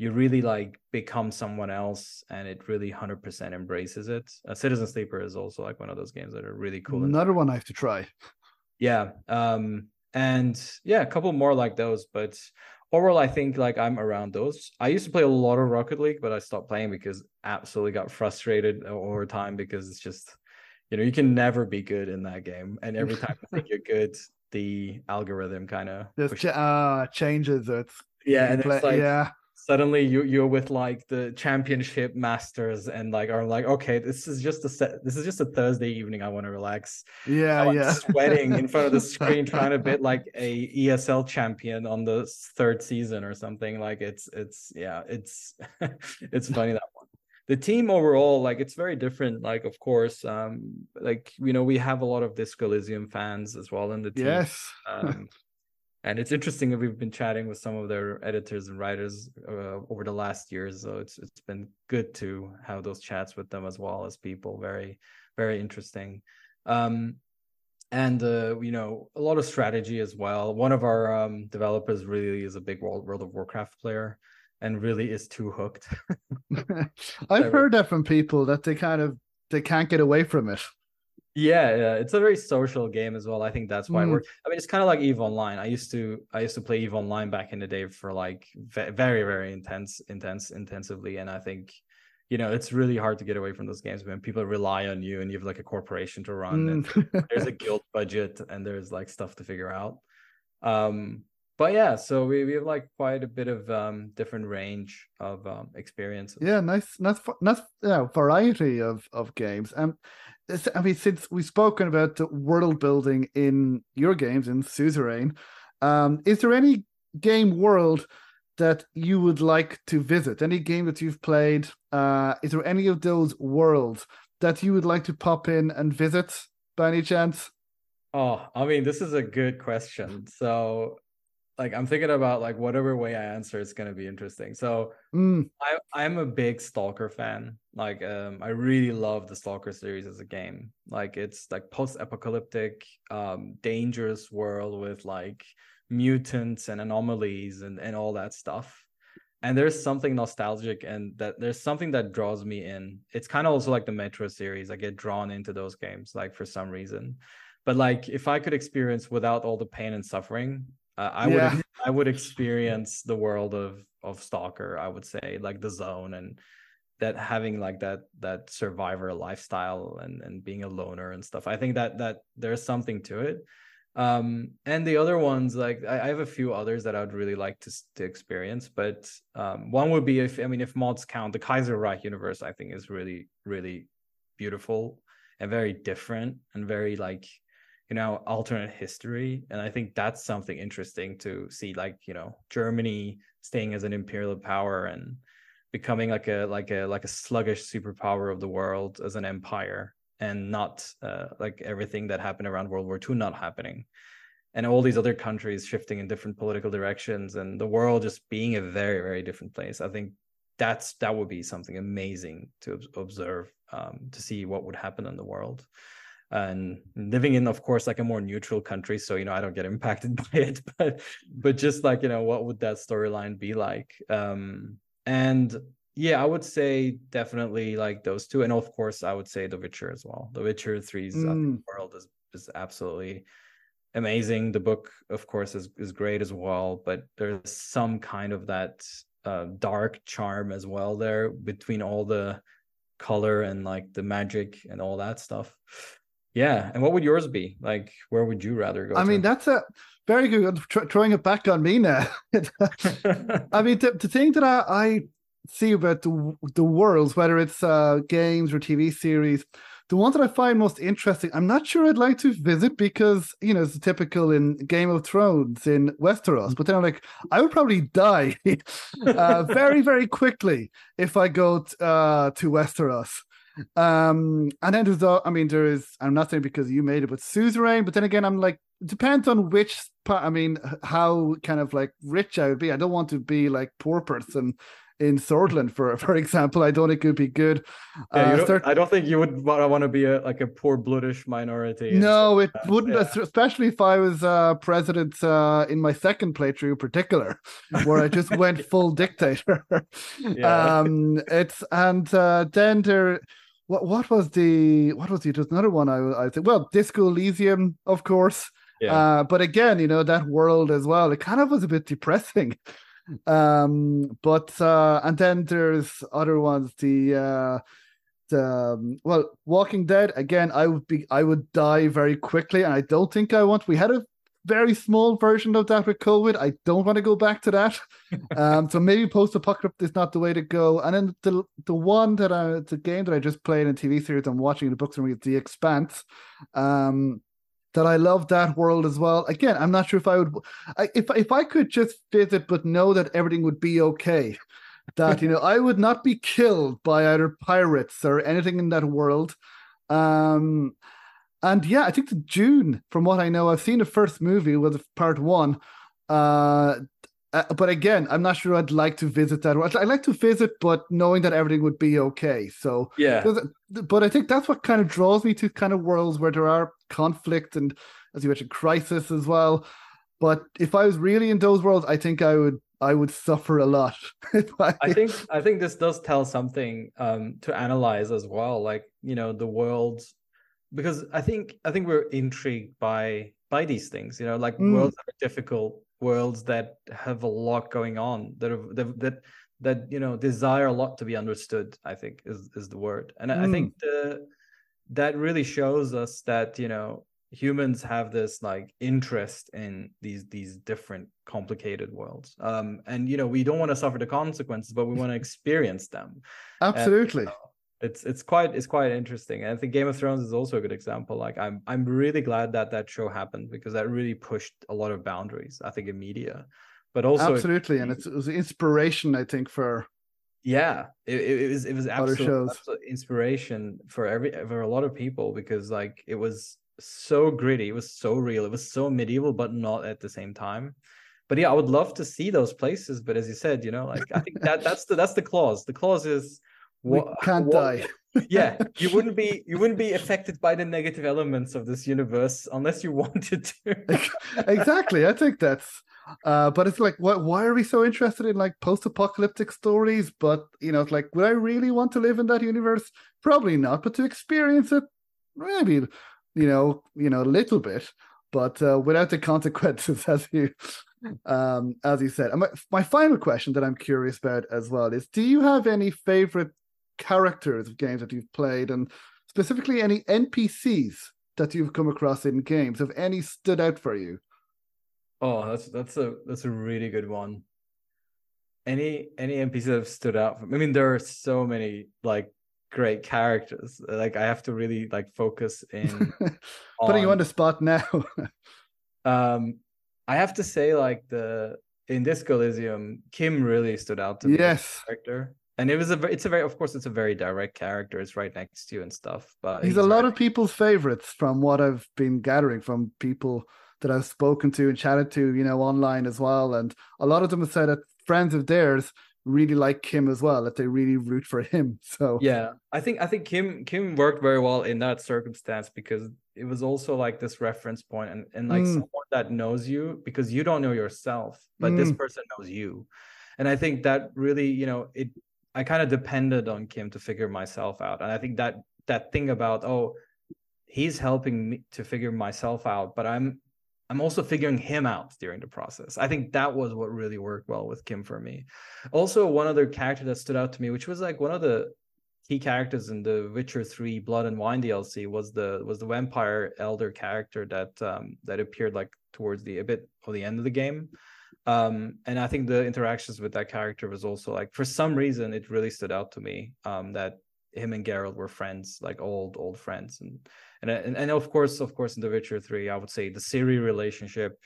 you really like become someone else and it really 100% embraces it uh, citizen sleeper is also like one of those games that are really cool another one i have to try yeah um and yeah a couple more like those but overall i think like i'm around those. I used to play a lot of rocket league but i stopped playing because absolutely got frustrated over time because it's just you know you can never be good in that game. And every time you think you're good the algorithm kind of just uh changes it. Yeah and play, it's like yeah suddenly you you're with like the championship masters and like are like okay this is just a set this is just a thursday evening i want to relax. Yeah yeah. sweating in front of the screen trying to bit like a esl champion on the third season or something like it's it's yeah it's it's funny that one. The team overall like it's very different like of course um like you know we have a lot of disco elysium fans as well in the team. Yes. Um and it's interesting that we've been chatting with some of their editors and writers uh, over the last years so it's it's been good to have those chats with them as well as people. Very very interesting. Um, and uh, you know a lot of strategy as well. One of our um, developers really is a big world, world of warcraft player and really is too hooked. I've heard that from people that they kind of they can't get away from it yeah, yeah, it's a very social game as well. I think that's why mm. we're. I mean, it's kind of like Eve Online. I used to, I used to play Eve Online back in the day for like very, very intense, intense, intensively, and I think, you know, it's really hard to get away from those games when people rely on you and you have like a corporation to run. Mm. there's a guild budget and there's like stuff to figure out. Um, but yeah, so we, we have like quite a bit of um different range of um experiences. Yeah, nice, nice, nice, yeah, variety of of games. Um, I mean, since we've spoken about the world building in your games in Suzerain, um, is there any game world that you would like to visit? Any game that you've played? Uh, is there any of those worlds that you would like to pop in and visit by any chance? Oh, I mean, this is a good question. So like I'm thinking about like whatever way I answer, it's gonna be interesting. So mm. I I'm a big Stalker fan. Like um I really love the Stalker series as a game. Like it's like post-apocalyptic, um, dangerous world with like mutants and anomalies and, and all that stuff. and there's something nostalgic and that there's something that draws me in it's kind of also like the metro series i get drawn into those games like for some reason but like if i could experience without all the pain and suffering uh, i yeah. would i would experience the world of of stalker i would say like the zone and that having like that that survivor lifestyle and and being a loner and stuff i think that that there's something to it um and the other ones like I, I, have a few others that i would really like to, to experience but um one would be if i mean if mods count the kaiserreich universe i think is really really beautiful and very different and very like you know alternate history and i think that's something interesting to see like you know germany staying as an imperial power and becoming like a like a like a sluggish superpower of the world as an empire and not uh, like everything that happened around World War II not happening, and all these other countries shifting in different political directions, and the world just being a very very different place. I think that's that would be something amazing to observe um, to see what would happen in the world and living in of course like a more neutral country so you know i don't get impacted by it but but just like you know what would that storyline be like um and yeah, I would say definitely like those two, and of course, I would say The Witcher as well. The Witcher 3's mm. world is is absolutely amazing. The book, of course, is is great as well, but there's some kind of that uh, dark charm as well there between all the color and like the magic and all that stuff. Yeah, and what would yours be? Like, where would you rather go? I to? mean, that's a very good. Tr- throwing it back on me now. I mean, the, the thing that I, I see about the, the worlds, whether it's uh, games or TV series, the ones that I find most interesting, I'm not sure I'd like to visit because, you know, it's typical in Game of Thrones in Westeros. But then I'm like, I would probably die uh, very, very quickly if I go t- uh, to Westeros. Um, and then there's, I mean, there is, I'm not saying because you made it, but Suzerain. But then again, I'm like, depends on which part, I mean, how kind of like rich I would be. I don't want to be like poor person in Sordland, for for example. I don't think it would be good. Yeah, uh, don't, start... I don't think you would want to be a like a poor Bludish minority. No, it wouldn't, yeah. especially if I was uh, president uh, in my second playthrough, in particular, where I just went full dictator. yeah. Um, it's and uh, then there. What what was the what was the just another one I I think well Disco Elysium of course. Yeah. Uh, but again, you know that world as well. It kind of was a bit depressing um, but uh, and then there's other ones. The uh, the um, well, Walking Dead again. I would be I would die very quickly, and I don't think I want. We had a very small version of that with COVID. I don't want to go back to that. um, so maybe post apocalypse is not the way to go. And then the the one that I the game that I just played in TV series I'm watching the books and read The Expanse. Um, that I love that world as well. Again, I'm not sure if I would, if if I could just visit but know that everything would be okay, that you know I would not be killed by either pirates or anything in that world. Um, and yeah, I think the Dune, from what I know, I've seen the first movie with part one. Uh, uh, but again, I'm not sure I'd like to visit that. World. I'd like to visit, but knowing that everything would be okay. So yeah. But I think that's what kind of draws me to kind of worlds where there are conflict and, as you mentioned, crisis as well. But if I was really in those worlds, I think I would I would suffer a lot. I... I think I think this does tell something um, to analyze as well. Like you know the worlds, because I think I think we're intrigued by by these things. You know, like mm. worlds that are difficult worlds that have a lot going on that have, that that, that you know desire a lot to be understood i think is is the word. And mm. i think the, that really shows us that you know humans have this like interest in these these different complicated worlds. Um and you know we don't want to suffer the consequences but we want to experience them. Absolutely. and, it's it's quite it's quite interesting. And I think Game of Thrones is also a good example. Like I'm I'm really glad that that show happened because that really pushed a lot of boundaries. I think in media, but also absolutely, and it was inspiration. I think for yeah, it, it was it was absolute, absolute inspiration for every for a lot of people because like it was so gritty, it was so real, it was so medieval, but not at the same time but yeah, I would love to see those places. But as you said, you know, like I think that that's the that's the clause. The clause is what, we can't what, die. yeah, you wouldn't be you wouldn't be affected by the negative elements of this universe unless you wanted to. exactly. I think that's Uh, but it's like, what? Why are we so interested in like post-apocalyptic stories? But you know, it's like, would I really want to live in that universe? Probably not. But to experience it, maybe, you know, you know, a little bit, but uh, without the consequences, as you, um, as you said. My, my final question that I'm curious about as well is: Do you have any favorite characters of games that you've played, and specifically any NPCs that you've come across in games? Have any stood out for you? Oh, that's that's a that's a really good one. Any any NPCs that have stood out? For, I mean, there are so many like great characters. Like I have to really like focus in. Putting on... you on the spot now. um, I have to say, like the in Disco Elysium, Kim really stood out to me. Yes, character and it was a it's a very of course it's a very direct character it's right next to you and stuff but he's, he's a lot of people's favorites from what i've been gathering from people that i've spoken to and chatted to you know online as well and a lot of them have said that friends of theirs really like Kim as well that they really root for him so yeah i think i think kim kim worked very well in that circumstance because it was also like this reference point and, and like mm. someone that knows you because you don't know yourself but mm. this person knows you and i think that really you know it I kind of depended on Kim to figure myself out. And I think that that thing about oh, he's helping me to figure myself out, but I'm I'm also figuring him out during the process. I think that was what really worked well with Kim for me. Also, one other character that stood out to me, which was like one of the key characters in the Witcher 3 Blood and Wine DLC was the was the vampire elder character that um that appeared like towards the a bit of the end of the game um and i think the interactions with that character was also like for some reason it really stood out to me um that him and Geralt were friends like old old friends. And and and, and of course of course in the Witcher 3 I would say the Ciri relationship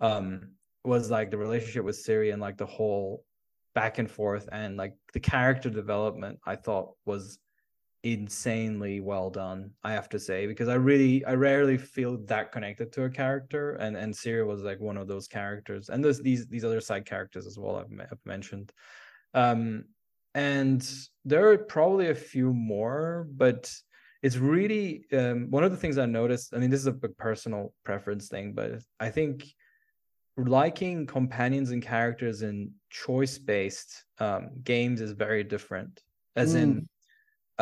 um was like the relationship with Ciri and like the whole back and forth and like the character development I thought was insanely well done i have to say because i really i rarely feel that connected to a character and and Ciri was like one of those characters and there's these these other side characters as well i've, I've mentioned um and there are probably a few more but it's really um, one of the things i noticed i mean this is a personal preference thing but i think liking companions and characters in choice based um, games is very different as mm. in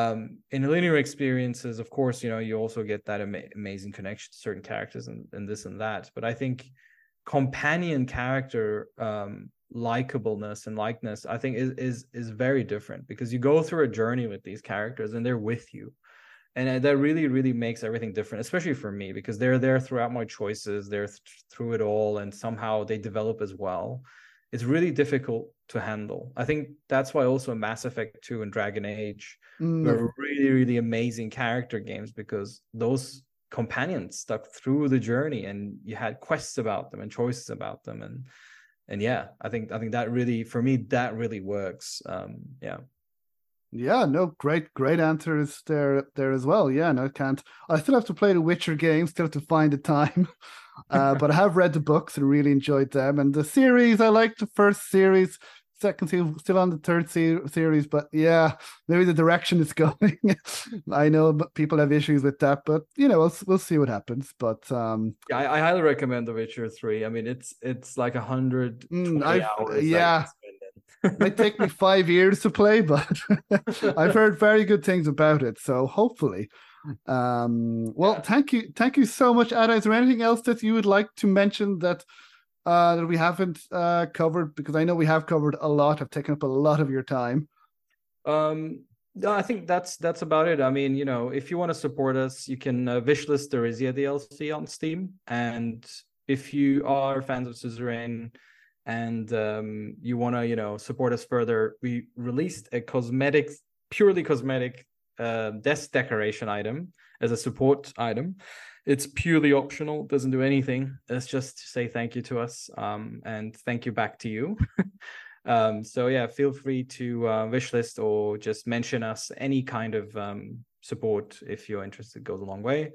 um, in linear experiences, of course, you know, you also get that ama- amazing connection to certain characters and, and this and that. But I think companion character um, likableness and likeness, I think is, is is very different because you go through a journey with these characters and they're with you, and that really really makes everything different, especially for me because they're there throughout my choices, they're th- through it all, and somehow they develop as well. It's really difficult to handle. I think that's why also Mass Effect 2 and Dragon Age mm. were really, really amazing character games because those companions stuck through the journey and you had quests about them and choices about them and and yeah i think i think that really for me that really works um yeah yeah no great great answers there there as well yeah no I can't i still have to play the witcher game, still have to find the time uh, but i have read the books and really enjoyed them and the series i liked the first series second series, still on the third se- series, but yeah, maybe the direction it's going. I know people have issues with that, but you know, we'll we'll see what happens. But um, yeah, I, I highly recommend The Witcher Three. I mean, it's it's like a hundred mm, hours. Yeah. might take me five years to play, but I've heard very good things about it. So hopefully, um, well, yeah. thank you, thank you so much, Ata. Is there anything else that you would like to mention that uh, that we haven't uh, covered? Because I know we have covered a lot. I've taken up a lot of your time. Um, no, I think that's that's about it. I mean, you know, if you want to support us, you can uh, wishlist the Rizia DLC on Steam, and if you are fans of Suzerain and um, you want to, you know, support us further, we released a cosmetic, purely cosmetic uh, desk decoration item as a support item. It's purely optional doesn't do anything. It's just to say thank you to us um, and thank you back to you. Um, so yeah feel free to uh, wishlist or just mention us any kind of um, support if you're interested goes a long way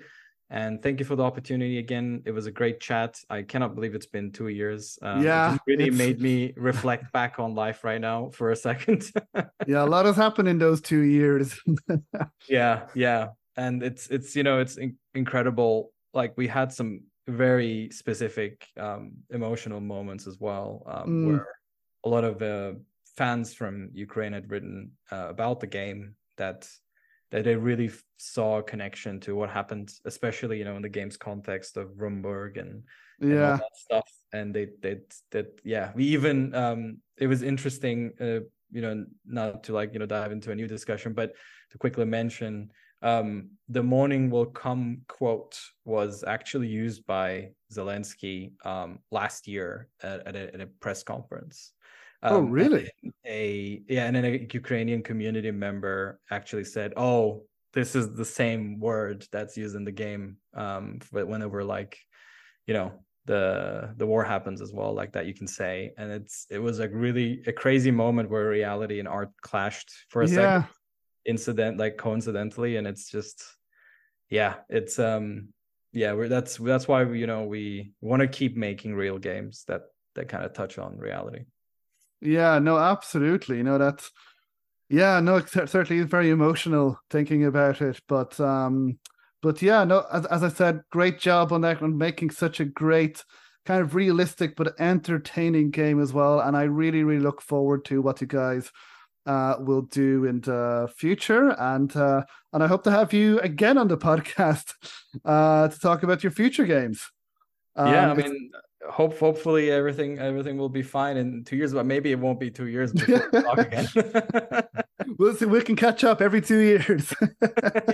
and thank you for the opportunity again. It was a great chat. I cannot believe it's been two years. Um, yeah it really it's... made me reflect back on life right now for a second. Yeah a lot has happened in those two years. Yeah yeah. And it's it's you know it's in- incredible. Like we had some very specific um, emotional moments as well, um, mm. where a lot of uh, fans from Ukraine had written uh, about the game that that they really saw a connection to what happened, especially you know in the game's context of Rumburg and, and yeah stuff. And they they that yeah, we even um, it was interesting, uh, you know, not to like you know dive into a new discussion, but to quickly mention um, the morning will come quote was actually used by Zelensky um, last year at, at, a, at, a, press conference. Oh, um, really? A yeah, and then a Ukrainian community member actually said, "Oh, this is the same word that's used in the game um, but whenever like, you know, the the war happens as well, like that you can say." And it's it was a really a crazy moment where reality and art clashed for a yeah. second, incident like coincidentally, and it's just yeah, it's um yeah, we're that's that's why you know we want to keep making real games that that kind of touch on reality. Yeah, no, absolutely. You know, that's yeah, no, it certainly is very emotional thinking about it. But um, but yeah, no, as as I said, great job on that on making such a great kind of realistic but entertaining game as well. And I really, really look forward to what you guys uh, will do in the future. And uh, and I hope to have you again on the podcast uh, to talk about your future games. Um, yeah, I mean, hope hopefully everything everything will be fine in two years, but maybe it won't be two years before we talk again. we'll see. We can catch up every two years.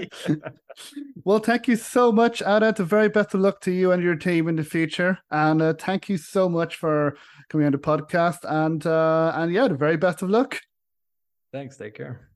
well, thank you so much, Ata. The very best of luck to you and your team in the future, and uh, thank you so much for coming on the podcast. And uh, and yeah, the very best of luck. Thanks. Take care.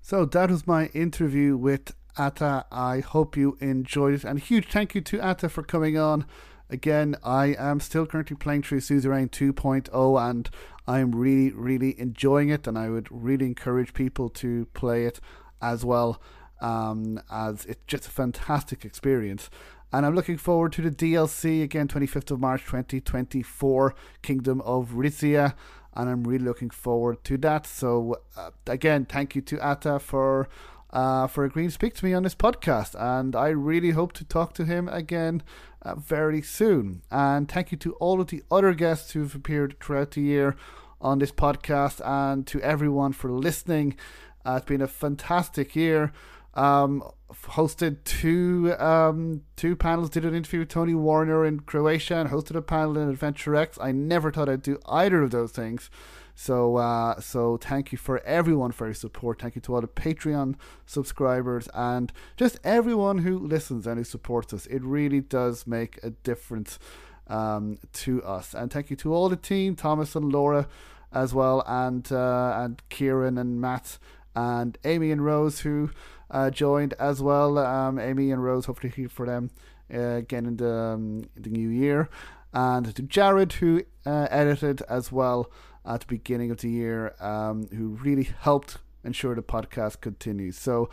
So that was my interview with Ata. I hope you enjoyed it. And a huge thank you to Ata for coming on. Again, I am still currently playing through Suzerain 2.0 and I'm really, really enjoying it. And I would really encourage people to play it as well, um, as it's just a fantastic experience. And I'm looking forward to the DLC again, 25th of March 2024, Kingdom of Rizia. And I'm really looking forward to that. So, uh, again, thank you to Ata for uh, for agreeing to speak to me on this podcast. And I really hope to talk to him again uh, very soon. And thank you to all of the other guests who've appeared throughout the year on this podcast and to everyone for listening. Uh, it's been a fantastic year. Um, hosted two um, two panels. Did an interview with Tony Warner in Croatia and hosted a panel in Adventure X. I never thought I'd do either of those things. So, uh, so thank you for everyone for your support. Thank you to all the Patreon subscribers and just everyone who listens and who supports us. It really does make a difference um, to us. And thank you to all the team, Thomas and Laura, as well, and uh, and Kieran and Matt and Amy and Rose who uh, joined as well. Um, Amy and Rose, hopefully here for them uh, again in the um, the new year, and to Jared who uh, edited as well at the beginning of the year um, who really helped ensure the podcast continues. So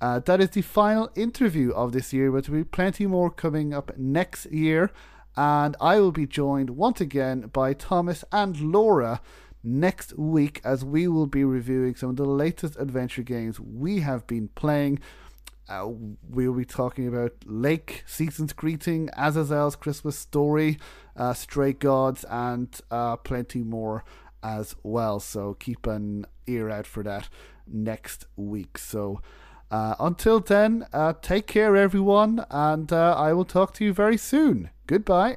uh, that is the final interview of this year, but there'll be plenty more coming up next year. And I will be joined once again by Thomas and Laura next week as we will be reviewing some of the latest adventure games we have been playing. Uh, we'll be talking about Lake, Season's Greeting, Azazel's Christmas Story, uh, Stray Gods, and uh, plenty more as well. So keep an ear out for that next week. So uh, until then, uh, take care, everyone, and uh, I will talk to you very soon. Goodbye.